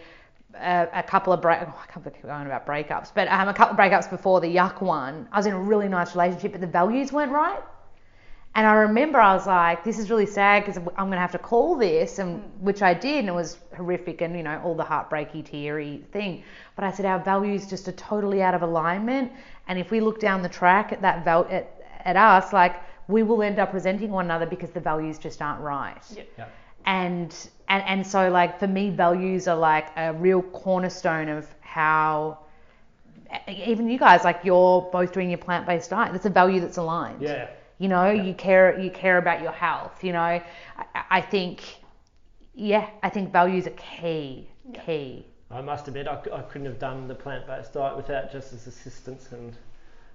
uh, a couple of break, oh, I can't keep going about breakups, but um, a couple of breakups before the yuck one, I was in a really nice relationship, but the values weren't right. And I remember I was like, this is really sad because I'm going to have to call this, and which I did, and it was horrific, and you know all the heartbreaky, teary thing. But I said our values just are totally out of alignment, and if we look down the track at that val- at, at us, like we will end up resenting one another because the values just aren't right Yeah. Yeah. and and and so like for me values are like a real cornerstone of how even you guys like you're both doing your plant-based diet that's a value that's aligned Yeah. you know Yeah. you care you care about your health you know I, I think yeah i think values are key Yeah. key I must admit, I couldn't have done the plant based diet without Jess's assistance and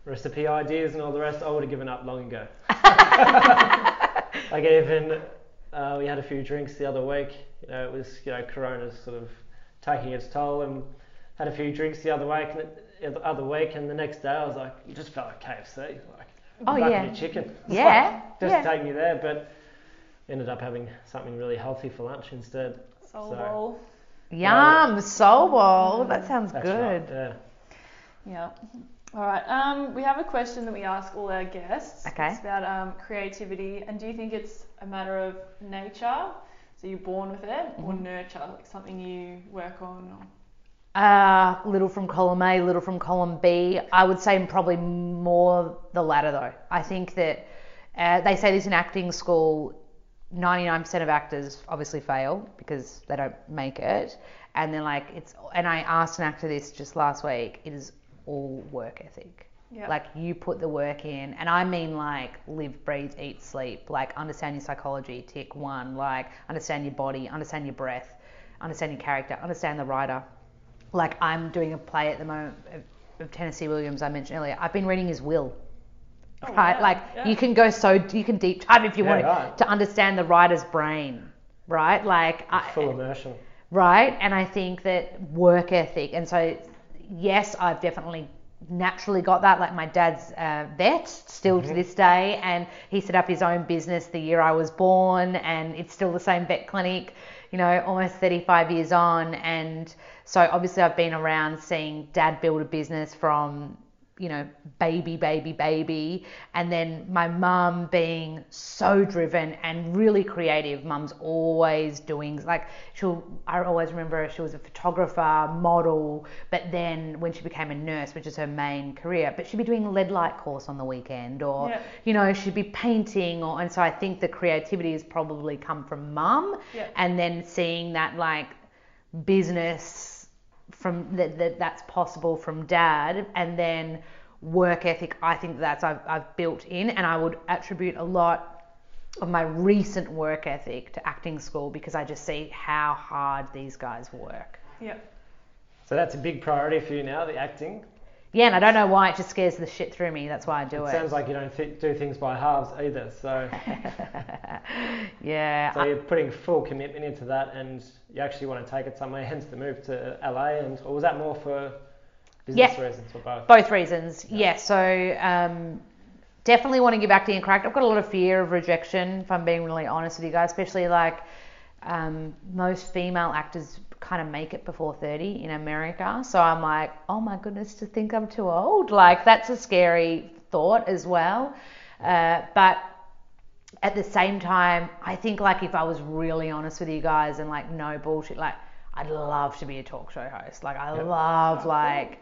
recipe ideas and all the rest. I would have given up long ago. *laughs* *laughs* like even uh, we had a few drinks the other week. You know, it was you know Corona's sort of taking its toll, and had a few drinks the other week. And the other week, and the next day I was like, you just felt like KFC, like Oh, bucket yeah. of chicken. *laughs* Yeah, like, just yeah. take me there, but ended up having something really healthy for lunch instead. Soul So- bowl. Yum, soul bowl. That sounds That's good. right. Yeah. Yeah. All right. Um, we have a question that we ask all our guests. Okay. It's about um, creativity, and do you think it's a matter of nature, so you're born with it, or Mm-hmm. nurture, like something you work on? Or... Uh, little from column A, little from column B. I would say probably more the latter though. I think that uh, they say this in acting school. 99% of actors obviously fail because they don't make it, and then like it's. And I asked an actor this just last week. It is all work ethic. Yeah. Like you put the work in, and I mean like live, breathe, eat, sleep. Like understand your psychology. Tick one. Like understand your body, understand your breath, understand your character, understand the writer. Like I'm doing a play at the moment of, of Tennessee Williams. I mentioned earlier. I've been reading his will. Oh, right, wow. like Yeah. you can go so you can deep dive if you Yeah, want right. to understand the writer's brain. Right, like I, Full immersion. right? And I think that work ethic, and so yes, I've definitely naturally got that. Like my dad's a vet still to mm-hmm. this day, and he set up his own business the year I was born, and it's still the same vet clinic, you know, almost 35 years on. And so obviously I've been around seeing dad build a business from you know, baby, baby, baby. And then my mum being so driven and really creative. Mum's always doing, like, she'll, I always remember she was a photographer, model, but then when she became a nurse, which is her main career, but she'd be doing lead light course on the weekend or, Yeah. you know, she'd be painting or, and so I think the creativity has probably come from mum Yeah. and then seeing that, like, business from that, that that's possible from dad and then work ethic i think that's I've, I've built in and i would attribute a lot of my recent work ethic to acting school because i just see how hard these guys work yep So that's a big priority for you now, the acting. Yeah and i don't know why it just scares the shit through me that's why i do It it, sounds like you don't th- do things by halves either. So, *laughs* yeah so I- you're putting full commitment into that, and you actually want to take it somewhere. Hence the move to LA, and or was that more for business Yeah. reasons or both? Both reasons, yeah. So um, definitely want to give acting a crack. I've got a lot of fear of rejection, if I'm being really honest with you guys, especially like um, most female actors kind of make it before 30 in America. So I'm like, oh my goodness, to think I'm too old. Like that's a scary thought as well. Uh, but at the same time, I think like if I was really honest with you guys and like no bullshit, like I'd love to be a talk show host. Like I Yep. love like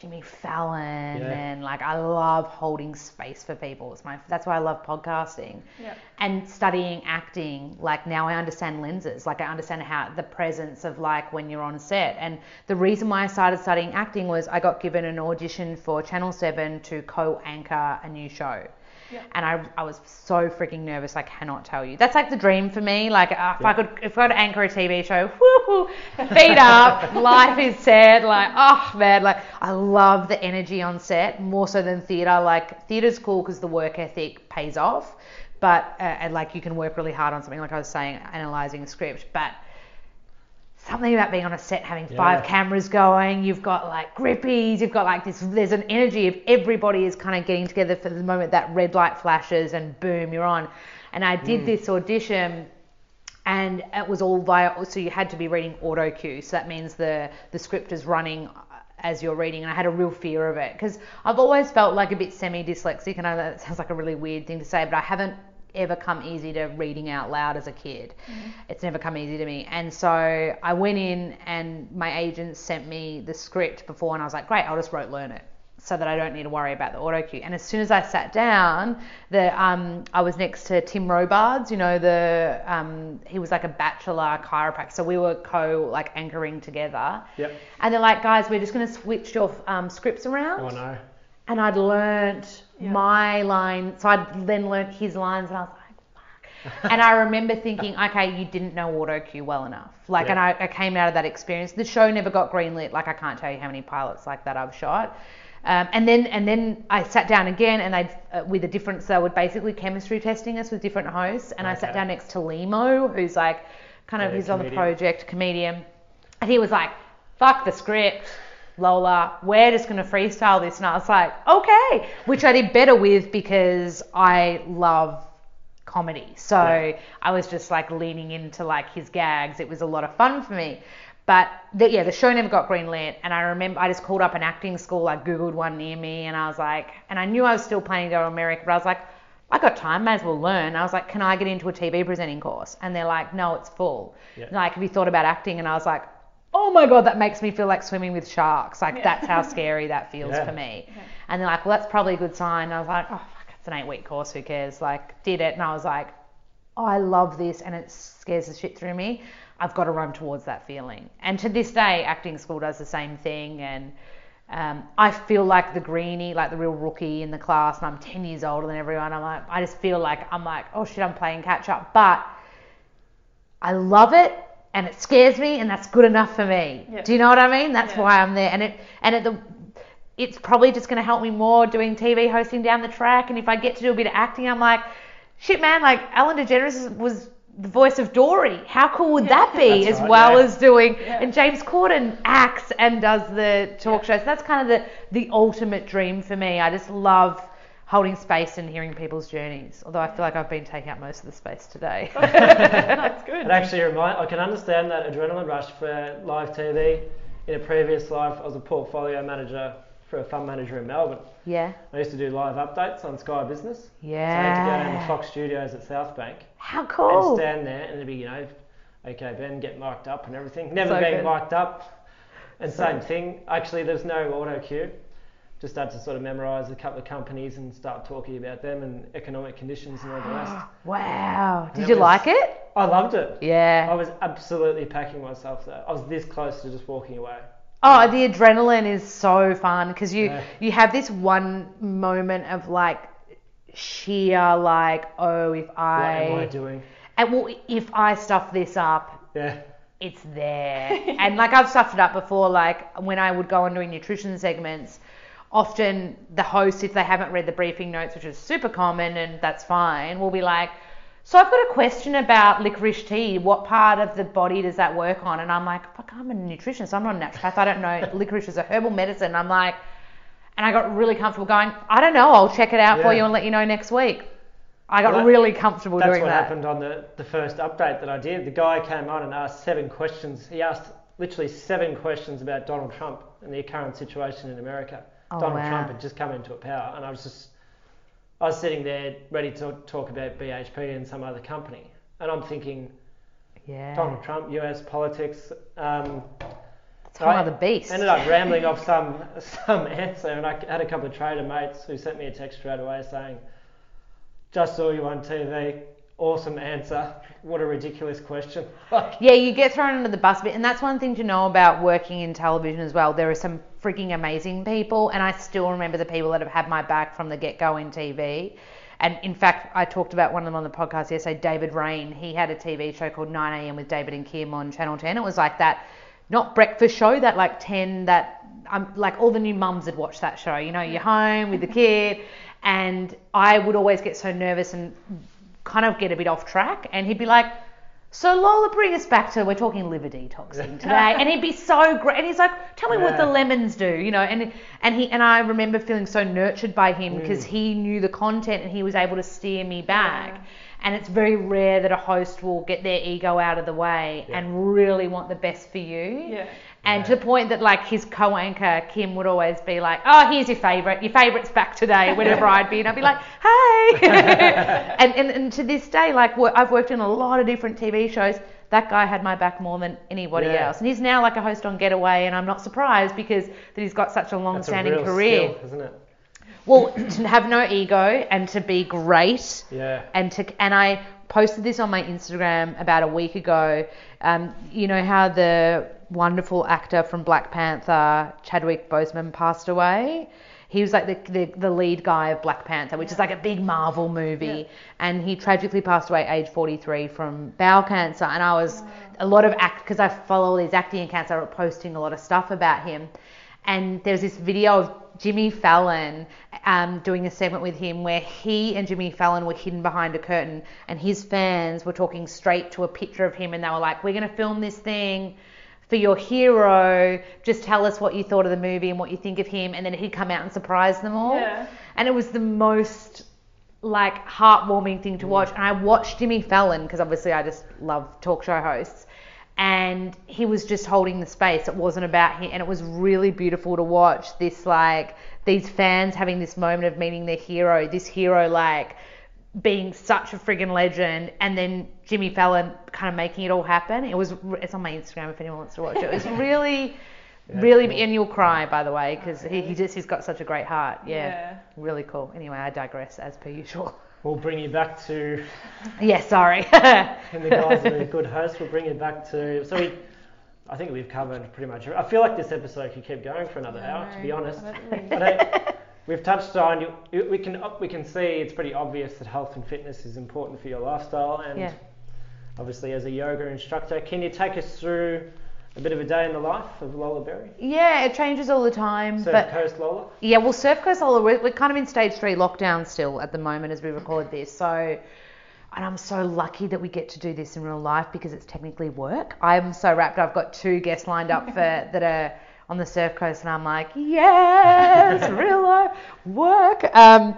Jimmy Fallon Yeah. and like I love holding space for people. It's my that's why I love podcasting. Yeah. And studying acting, like now I understand lenses. Like I understand how the presence of like when you're on set. And the reason why I started studying acting was I got given an audition for Channel 7 to co-anchor a new show. Yeah. And I, I was so freaking nervous. I cannot tell you. That's like the dream for me. Like uh, if I could, if I could anchor a TV show, whoo, feet up, *laughs* life is set. Like oh man, like I love the energy on set more so than theater. Like theater's cool because the work ethic pays off, but uh, and like you can work really hard on something. Like I was saying, analyzing a script, but something about being on a set having five Yeah. cameras going you've got like grippies you've got like this there's an energy of everybody is kind of getting together for the moment that red light flashes and boom you're on. And i did mm. this audition and it was all via so you had to be reading auto cue so that means the the script is running uh, as you're reading and i had a real fear of it. Because i've always felt like a bit semi dyslexic and i know that sounds like a really weird thing to say but i haven't ever come easy to reading out loud as a kid it's never come easy to me and so i went in and my agent sent me the script before and i was like great i'll just rote learn it so that I don't need to worry about the auto cue. And as soon as I sat down, the um, I was next to Tim Robards. You know, the um, he was like a bachelor chiropractor, so we were co like anchoring together. Yep. And they're like, guys, we're just going to switch your um, scripts around. Oh no. And I'd learnt Yeah. my line, so I'd then learnt his lines, and I was like, fuck. *laughs* and I remember thinking, okay, you didn't know auto cue well enough. Like, and I, I came out of that experience. The show never got greenlit. Like, I can't tell you how many pilots like that I've shot. Um, and then and then I sat down again, and they uh, with a different. So they would basically chemistry testing us with different hosts, and I sat down next to Lehmo, who's like kind of Yeah, other comedian. project comedian, and he was like, "Fuck the script." Lola, we're just gonna freestyle this, and I was like, okay, which I did better with because I love comedy. So Yeah. I was just like leaning into like his gags. It was a lot of fun for me. But the, yeah, the show never got greenlit, and I remember I just called up an acting school. I googled one near me, and I was like, and I knew I was still planning to go to America, but I was like, I got time, may as well learn. I was like, can I get into a TV presenting course? And they're like, no, it's full. Yeah. Like, have you thought about acting? And I was like, oh my god, that makes me feel like swimming with sharks. Like Yeah. that's how *laughs* scary that feels Yeah. for me. And they're like, well, that's probably a good sign. And I was like, oh fuck, it's an eight week course. Who cares? Like, did it, and I was like, oh, I love this, and it scares the shit through me. I've got to run towards that feeling. And to this day, acting school does the same thing. And um, I feel like the greenie, like the real rookie in the class, and I'm 10 years older than everyone. I'm like, I just feel like I'm like, oh shit, I'm playing catch up. But I love it and it scares me and that's good enough for me. Yeah. Do you know what I mean? That's Yeah. why I'm there. And it and it the it's probably just going to help me more doing TV hosting down the track and if I get to do a bit of acting I'm like shit man like Ellen DeGeneres was the voice of Dory. How cool would that be That's as right, well yeah. as doing Yeah. and James Corden acts and does the talk shows. That's kind of the the ultimate dream for me. I just love holding space and hearing people's journeys. Although I feel like I've been taking up most of the space today. *laughs* That's good. It actually remind I can understand that adrenaline rush for live TV. In a previous life, I was a portfolio manager for a fund manager in Melbourne. yeah. I used to do live updates on Sky Business. Yeah. So I had to go down to Fox Studios at South Bank How and cool. stand there and it'd be, you know, okay, Ben, get mic'd up and everything. Never So been good. mic'd up. And So same thing. Actually, there's no auto cue. Just had to sort of memorise a couple of companies and start talking about them and economic conditions and all the rest. *gasps* Wow. Did you was- like it? I loved it. Yeah. I was absolutely packing myself though. I was this close to just walking away. Oh, the adrenaline is so fun because you Yeah. you have this one moment of like sheer like oh if I What am I I doing? and well if I stuff this up Yeah. it's there. *laughs* and like I've stuffed it up before, like when I would go on doing nutrition segments, often the host, if they haven't read the briefing notes, which is super common and that's fine, will be like, so I've got a question about licorice tea. What part of the body does that work on? And I'm like, fuck, I'm a nutritionist. I'm not a naturopath. I don't know. *laughs* licorice is a herbal medicine. I'm like, and I got really comfortable going, I don't know. I'll check it out for you and let you know next week. I got Well, that- really comfortable That's what happened on the, the first update that I did. The guy came on and asked seven questions. He asked literally seven questions about Donald Trump and the current situation in America. Oh, Donald wow. Trump had just come into power, and I was just, I was sitting there ready to talk about BHP and some other company, and I'm thinking Yeah. Donald Trump, U.S. politics. Um, It's I other beast. Ended up rambling off *laughs* some some answer, and I had a couple of trader mates who sent me a text straight away saying, "Just saw you on TV. Awesome answer. What a ridiculous question." *laughs* Yeah, you get thrown under the bus a bit, and that's one thing to know about working in television as well. There are some freaking amazing people, and I still remember the people that have had my back from the get go in TV. And in fact, I talked about one of them on the podcast yesterday, David Reyne. He had a TV show called 9am with David and Kim on Channel 10. It was like that, not breakfast show, that like 10, that um, like all the new mums had watched that show. You know, you're home with the kid, and I would always get so nervous and kind of get a bit off track. And he'd be like, so Lola, bring us back to we're talking liver detoxing *laughs* today, and he'd be so great. And he's like, "Tell me what the lemons do," you know. And and he and I remember feeling so nurtured by him mm. because he knew the content and he was able to steer me back. Yeah. And it's very rare that a host will get their ego out of the way Yeah. and really want the best for you. Yeah. And to the point that like his co-anchor Kim would always be like, "Oh, here's your favorite. Your favorite's back today." *laughs* Whenever I'd be, and I'd be like, "Hey!" *laughs* and, and and to this day, like I've worked in a lot of different TV shows. That guy had my back more than anybody Yeah. else, and he's now like a host on Getaway, and I'm not surprised because that he's got such a a long-standing real career. skill, isn't it? Well, *clears throat* to have no ego and to be great Yeah. and to and I posted this on my Instagram about a week ago. Um, you know how the wonderful actor from Black Panther, Chadwick Boseman, passed away. He was like the, the, the lead guy of Black Panther, which is like a big Marvel movie, Yeah. and he tragically passed away age 43 from bowel cancer. And I was a lot of act because I follow all these acting accounts. I was posting a lot of stuff about him, and there's this video of Jimmy Fallon um, doing a segment with him where he and Jimmy Fallon were hidden behind a curtain, and his fans were talking straight to a picture of him, and they were like, "We're going to film this thing." For your hero, just tell us what you thought of the movie and what you think of him, and then he'd come out and surprise them all. Yeah. And it was the most like heartwarming thing to mm. watch. And I watched Jimmy Fallon because obviously I just love talk show hosts, and he was just holding the space. It wasn't about him, and it was really beautiful to watch this like these fans having this moment of meeting their hero. This hero like being such a friggin' legend, and then Jimmy Fallon kind of making it all happen. It was it's on my Instagram if anyone wants to watch it. It was *laughs* really. Yeah, really, cool. and you'll cry by the way because he, he just he's got such a great heart. Yeah, Yeah. really cool. Anyway, I digress as per usual. We'll bring you back to, *laughs* Yeah, sorry. *laughs* and the guys are a good host. We'll bring you back to. So we, I think we've covered pretty much. I feel like this episode could keep going for another hour. To be honest, I don't really- I don't, we've touched on. You, we can we can see it's pretty obvious that health and fitness is important for your lifestyle, and Yeah. obviously as a yoga instructor, can you take us through a bit of a day in the life of Lola Berry, yeah, it changes all the time, Surf but Coast Lola? yeah, well, Surf Coast Lola, we're, we're kind of in stage three lockdown still at the moment as we record this, so. And I'm so lucky that we get to do this in real life because it's technically work. I'm so rapt. I've got two guests lined up for *laughs* that are on the surf coast, and I'm like, yes, *laughs* real life work. Um,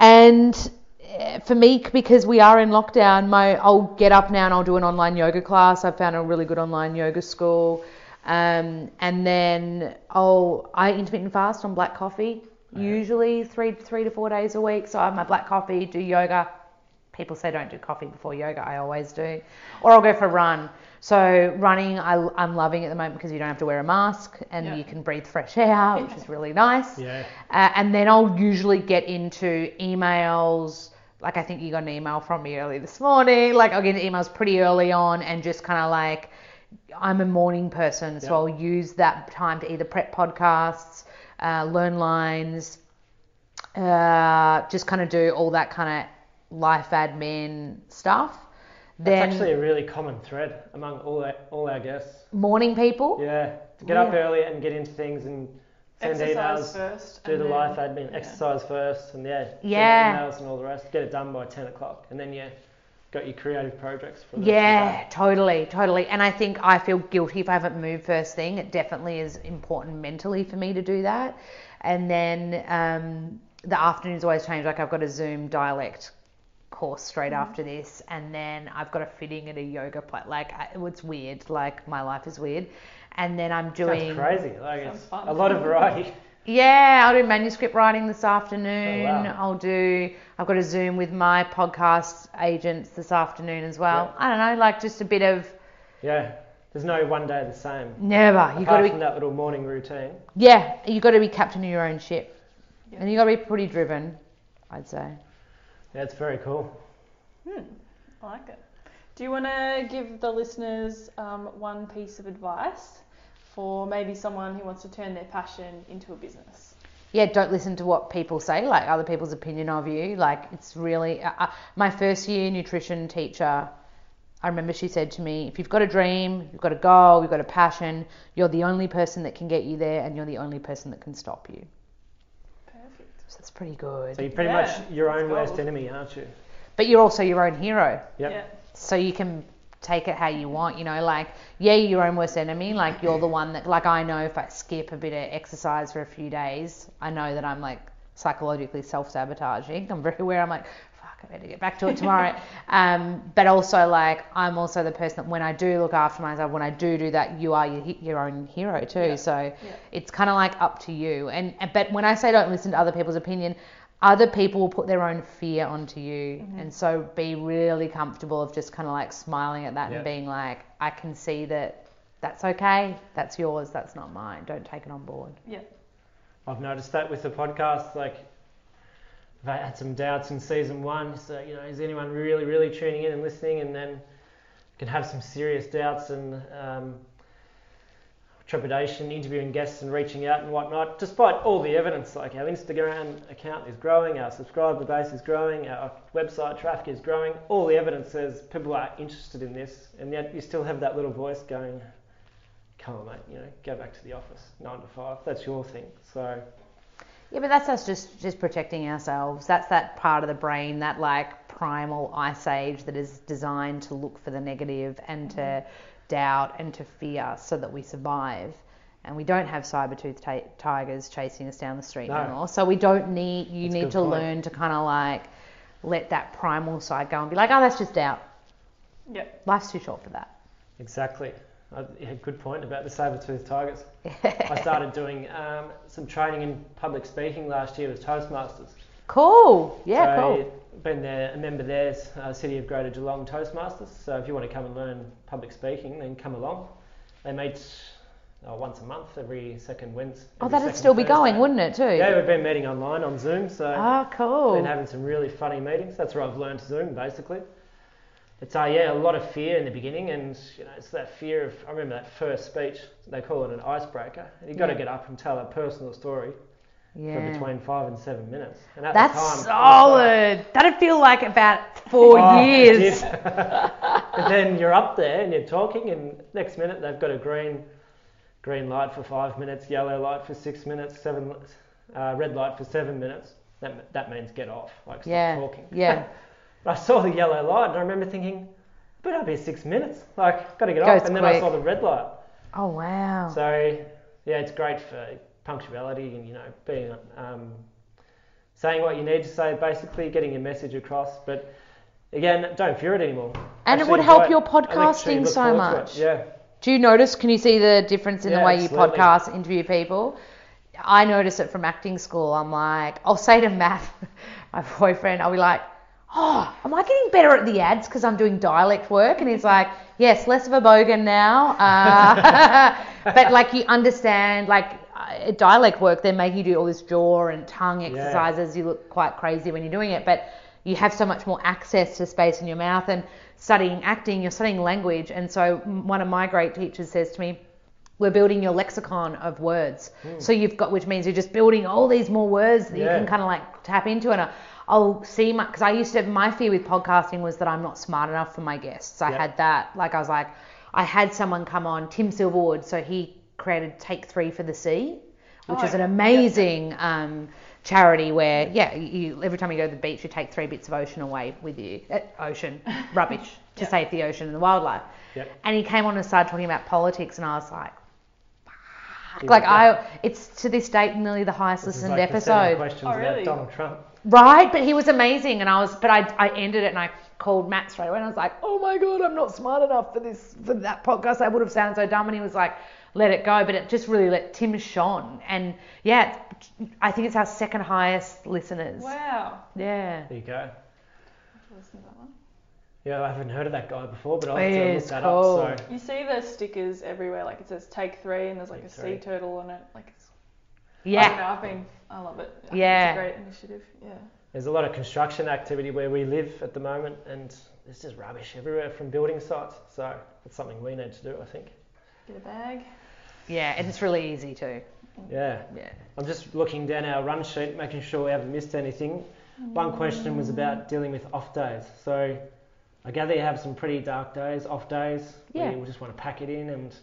and eh, for me, because we are in lockdown, my I'll get up now and I'll do an online yoga class. I found a really good online yoga school, um, and then I'll I intermittent fast on black coffee. Usually three three to four days a week. So I have my black coffee, do yoga. People say don't do coffee before yoga. I always do, or I'll go for a run. So running, I, I'm loving at the moment because you don't have to wear a mask and Yeah. you can breathe fresh air, which is really nice. Yeah. Uh, and then I'll usually get into emails. Like I think you got an email from me early this morning. Like I'll get into emails pretty early on and just kind of like I'm a morning person, so Yeah. I'll use that time to either prep podcasts, uh, learn lines, uh, just kind of do all that kind of life admin stuff. That's actually a really common thread among all our, all our guests. morning people. Yeah, to get up Yeah. early and get into things and send Exercise emails, first. do and the then- life admin, yeah. exercise first, and yeah, send Yeah. emails and all the rest. Get it done by ten o'clock, and then yeah, got your creative projects for the rest of Yeah, totally, totally. And I think I feel guilty if I haven't moved first thing. It definitely is important mentally for me to do that. And then um, the afternoons always change. Like I've got a Zoom dialect course straight Mm-hmm. after this, and then I've got a fitting at a yoga place. Like I, it's weird. Like my life is weird. And then I'm doing Sounds crazy. Like it's fun. a lot of variety. yeah, I'll do manuscript writing this afternoon. Oh, wow. I'll do. I've got a Zoom with my podcast agents this afternoon as well. Yeah. I don't know, like just a bit of Yeah, there's no one day the same. never. You got to from be. that little morning routine. Yeah, you've got to be captain of your own ship, Yeah. and you've got to be pretty driven. I'd say. Yeah, it's very cool. Hmm, I like it. Do you want to give the listeners um, one piece of advice for maybe someone who wants to turn their passion into a business? yeah, don't listen to what people say, like other people's opinion of you. Like it's really uh, uh, my first year nutrition teacher. I remember she said to me, if you've got a dream, you've got a goal, you've got a passion, you're the only person that can get you there, and you're the only person that can stop you. Perfect. So that's pretty good. So you're pretty Yeah, much your that's own worst gold. enemy, aren't you? But you're also your own hero. Yep. Yeah. so you can take it how you want you know like yeah you're your own worst enemy like you're the one that like i know if i skip a bit of exercise for a few days i know that i'm like psychologically self-sabotaging *laughs* i'm very aware i'm like fuck i better get back to it tomorrow *laughs* um, but also like i'm also the person that when i do look after myself when i do do that you are your, he- your own hero too Yeah. so Yeah. it's kind of like up to you and and- but when i say don't listen to other people's opinion other people will put their own fear onto you Mm-hmm. and so be really comfortable of just kind of like smiling at that Yeah. and being like i can see that that's okay that's yours that's not mine don't take it on board Yeah. I've noticed that with the podcast. Like, I had some doubts in season one. So, you know, is anyone really, really tuning in and listening? And then can have some serious doubts and um, trepidation interviewing guests and reaching out and whatnot. Despite all the evidence, like our Instagram account is growing, our subscriber base is growing, our website traffic is growing. All the evidence says people are interested in this, and yet you still have that little voice going, "Come on, mate, you know, go back to the office, nine to five. That's your thing." So Yeah, but that's us just just protecting ourselves. That's that part of the brain, that like primal ice age that is designed to look for the negative and to mm-hmm. doubt and to fear so that we survive. And we don't have saber-toothed ta- tigers chasing us down the street No. anymore. So we don't need you That's need to point. learn to kind of like let that primal side go and be like, "Oh, that's just doubt. Yep. Life's too short for that." Exactly. I, yeah, good point about the saber-toothed tigers. *laughs* I started doing um, some training in public speaking last year with Toastmasters. Cool. Yeah, so cool. Been there, a member there, uh, City of Greater Geelong Toastmasters. So if you want to come and learn public speaking, then come along. They meet uh, once a month, every second Wednesday. Oh, that'd still be going, wouldn't it, too? Yeah, we've been meeting online on Zoom, so Oh, cool. been having some really funny meetings. That's where I've learned Zoom basically. It's uh, yeah, a lot of fear in the beginning, and you know, it's that fear of. I remember that first speech. They call it an icebreaker. And you've got to get up and tell a personal story for between five and seven minutes. And at That's the time, it was like, solid. That'd feel like about four Oh, years. *laughs* but then you're up there and you're talking, and next minute they've got a green, green light for five minutes, yellow light for six minutes, seven, uh, red light for seven minutes. That that means get off, like stop Yeah, talking. yeah. *laughs* I saw the yellow light, and I remember thinking, but I'll be six minutes. Like, got to get Goes off. And then I saw the red light. Oh wow. So yeah, it's great for punctuality and you know being um, saying what you need to say, basically getting your message across. But again, don't fear it anymore. And it would help your actually podcasting so forward to it. much. Yeah, Do you notice? Can you see the difference in the Yeah, way you podcast, interview people? I notice it from acting school. I'm like, I'll say to Matt, *laughs* my boyfriend, I'll be like, oh, am I getting better at the ads because I'm doing dialect work? And he's like, yes, less of a bogan now. Uh, *laughs* but like you understand, like uh, dialect work, they make you do all this jaw and tongue exercises. You look quite crazy when you're doing it, but you have so much more access to space in your mouth. And studying acting, you're studying language. And so one of my great teachers says to me, we're building your lexicon of words. So you've got, which means you're just building all these more words that you can kind of like tap into. And I- I'll see my, because I used to, my fear with podcasting was that I'm not smart enough for my guests. I Yeah. had that, like I was like, I had someone come on, Tim Silverwood, so he created Take Three for the Sea, which Oh, is an yeah. amazing um, charity where, yeah, you, every time you go to the beach, you take three bits of ocean away with you, uh, ocean, *laughs* rubbish, to Yeah. save the ocean and the wildlife. Yep. And he came on and started talking about politics, and I was like, Yeah. like I, it's to this date nearly the highest This is listened like the episode, questions Oh, really? about Donald Trump. right? But he was amazing, and I was, but I, I ended it and I called Matt straight away, and I was like, oh my god, I'm not smart enough for this, for that podcast. I would have sounded so dumb, and he was like, let it go, but it just really let Tim shone, and yeah, I think it's our second highest listeners. Wow. Yeah. There you go. Listen to that one. Yeah, I haven't heard of that guy before, but I'll have He to is look that cool. up. So You see the stickers everywhere, like it says take three, and there's like Take a three. sea turtle on it. Like it's, I don't Yeah. know, I've been, I love it. I think Yeah. It's a great initiative. Yeah. there's a lot of construction activity where we live at the moment, and there's just rubbish everywhere from building sites. So it's something we need to do, I think. Get a bag. Yeah, and it's really easy too. Yeah. Yeah. I'm just looking down our run sheet, making sure we haven't missed anything. One question was about dealing with off days. So I gather you have some pretty dark days, off days. Yeah. Where you just want to pack it in and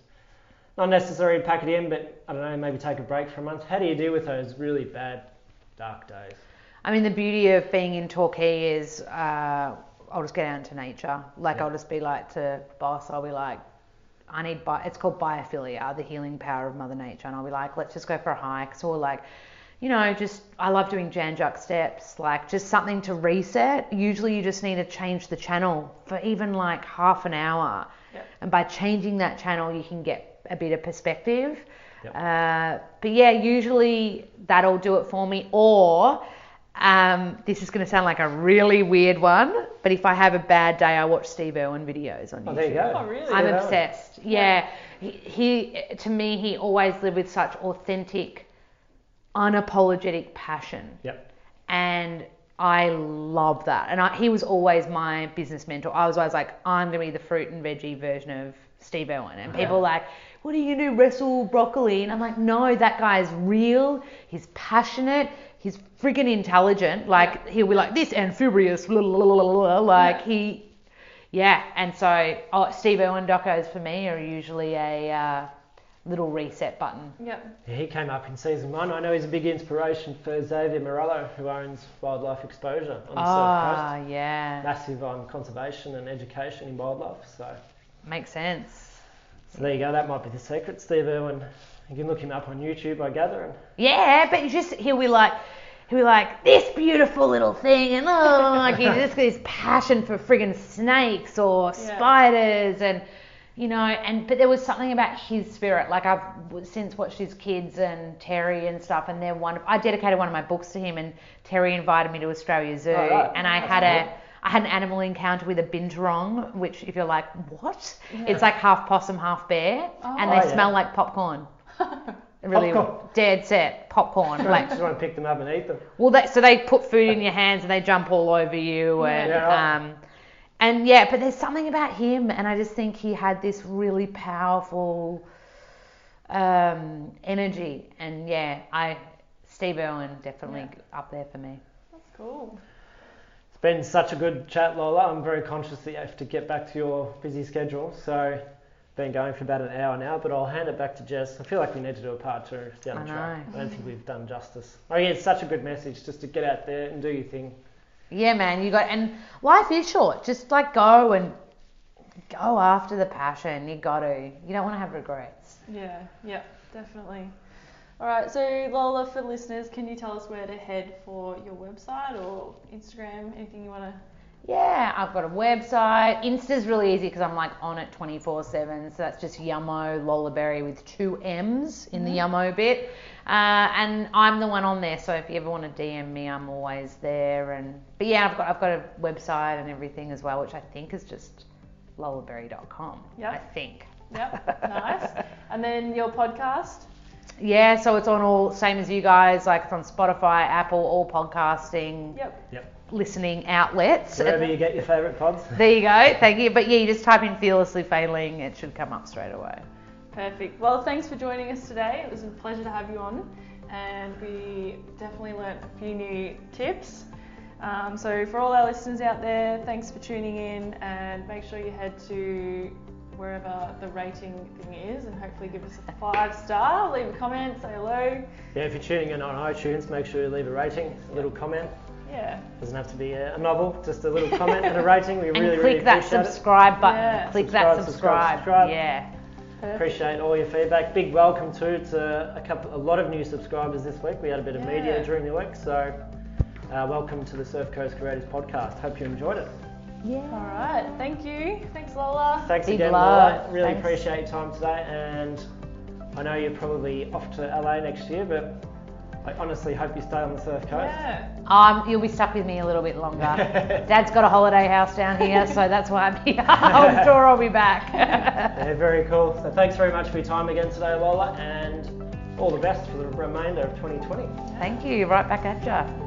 not necessarily pack it in, but I don't know, maybe take a break for a month. How do you deal with those really bad dark days? I mean, the beauty of being in Torquay is uh, I'll just get out into nature. Like, Yeah. I'll just be like to boss, I'll be like, I need, bi- it's called biophilia, the healing power of Mother Nature. And I'll be like, let's just go for a hike. So, we're like, you know, just, I love doing Jan Juc steps, like just something to reset. Usually, you just need to change the channel for even like half an hour. Yeah. And by changing that channel, you can get a bit of perspective. Yep. Uh, but yeah, usually that'll do it for me. Or um, this is going to sound like a really weird one, but if I have a bad day, I watch Steve Irwin videos on YouTube. Oh, there you go. Oh, really? I'm Yeah. obsessed. Yeah, he, he to me he always lived with such authentic, unapologetic passion Yep. and I love that. And I, he was always my business mentor. I was always like, I'm gonna be the fruit and veggie version of Steve Irwin. And people like, what are you do, wrestle broccoli? And I'm like, no, that guy is real. He's passionate. He's freaking intelligent. Like he'll be like this amphibious, blah, blah, blah, blah, blah. like Yeah. he, yeah. And so oh, Steve Irwin docos for me are usually a uh, little reset button. Yep. Yeah, he came up in season one. I know he's a big inspiration for Xavier Morello, who owns Wildlife Exposure on the Surf Ah, Coast. yeah, Massive on conservation and education in wildlife. So, makes sense. so there you go. That might be the secret. Steve Irwin. You can look him up on YouTube, I gather. And Yeah, but you just he'll be like he'll be like this beautiful little thing, and oh, like he's *laughs* just got this passion for friggin' snakes or Yeah. spiders, and you know, and but there was something about his spirit. Like I've since watched his kids and Terry and stuff, and they're one. I dedicated one of my books to him, and Terry invited me to Australia Zoo, Oh, and I had a. cool. I had an animal encounter with a binturong, which if you're like, what? Yeah. It's like half possum, half bear, and Oh, they yeah. smell like popcorn. *laughs* Really Popcorn. dead set popcorn. Like, just want to pick them up and eat them. well, they, so they put food in your hands and they jump all over you, and Yeah, um, and yeah, but there's something about him, and I just think he had this really powerful um, energy, and yeah, I Steve Irwin definitely Yeah. up there for me. That's cool. It's been such a good chat, Lola. I'm very conscious that you have to get back to your busy schedule. So, been going for about an hour now, but I'll hand it back to Jess. I feel like we need to do a part two down I the track. know. I don't think we've done justice. I mean, it's such a good message just to get out there and do your thing. Yeah, man, you got and life is short. Just like go and go after the passion. You got to. You don't want to have regrets. Yeah, yeah, definitely. All right, so Lola, for listeners, can you tell us where to head for your website or Instagram? Anything you want to? Yeah, I've got a website. Insta's really easy because I'm like on it 24 7. So that's just Yummo Lola Berry with two M's in the Yummo bit. Uh, and I'm the one on there. So if you ever want to DM me, I'm always there. And But yeah, I've got, I've got a website and everything as well, which I think is just lolaberry.com. Yeah, I think. Yep, *laughs* nice. And then your podcast. Yeah, so it's on all, same as you guys, like it's on Spotify, Apple, all podcasting, Yep. Yep. Listening outlets. Wherever you get your favourite pods. *laughs* There you go, thank you. But yeah, you just type in fearlessly failing, it should come up straight away. Perfect. Well, thanks for joining us today. It was a pleasure to have you on, and we definitely learnt a few new tips. Um, so, for all our listeners out there, thanks for tuning in, and make sure you head to wherever the rating thing is, and hopefully give us a five star. Leave a comment, say hello. Yeah, if you're tuning in on iTunes, make sure you leave a rating, a little comment. Yeah. Doesn't have to be a, a novel, just a little comment and a rating. We And really, click really that appreciate it. Click that subscribe button. Yeah. Click Subscribe, that subscribe, subscribe. subscribe. Yeah. Perfect. Appreciate all your feedback. Big welcome too to a couple, a lot of new subscribers this week. We had a bit of Yeah. media during the week, so uh, welcome to the Surf Coast Creators Podcast. Hope you enjoyed it. Yeah. All right. Thank you. Thanks, Lola. Thanks Big again, love. Lola. Really Thanks. appreciate your time today, and I know you're probably off to LA next year, but I honestly hope you stay on the Surf Coast. Yeah. Um, you'll be stuck with me a little bit longer. *laughs* Dad's got a holiday house down here, so that's why I'm here. *laughs* I'm sure I'll be back. *laughs* Yeah, very cool. So thanks very much for your time again today, Lola, and all the best for the remainder of 2020. Thank you. Right back at ya.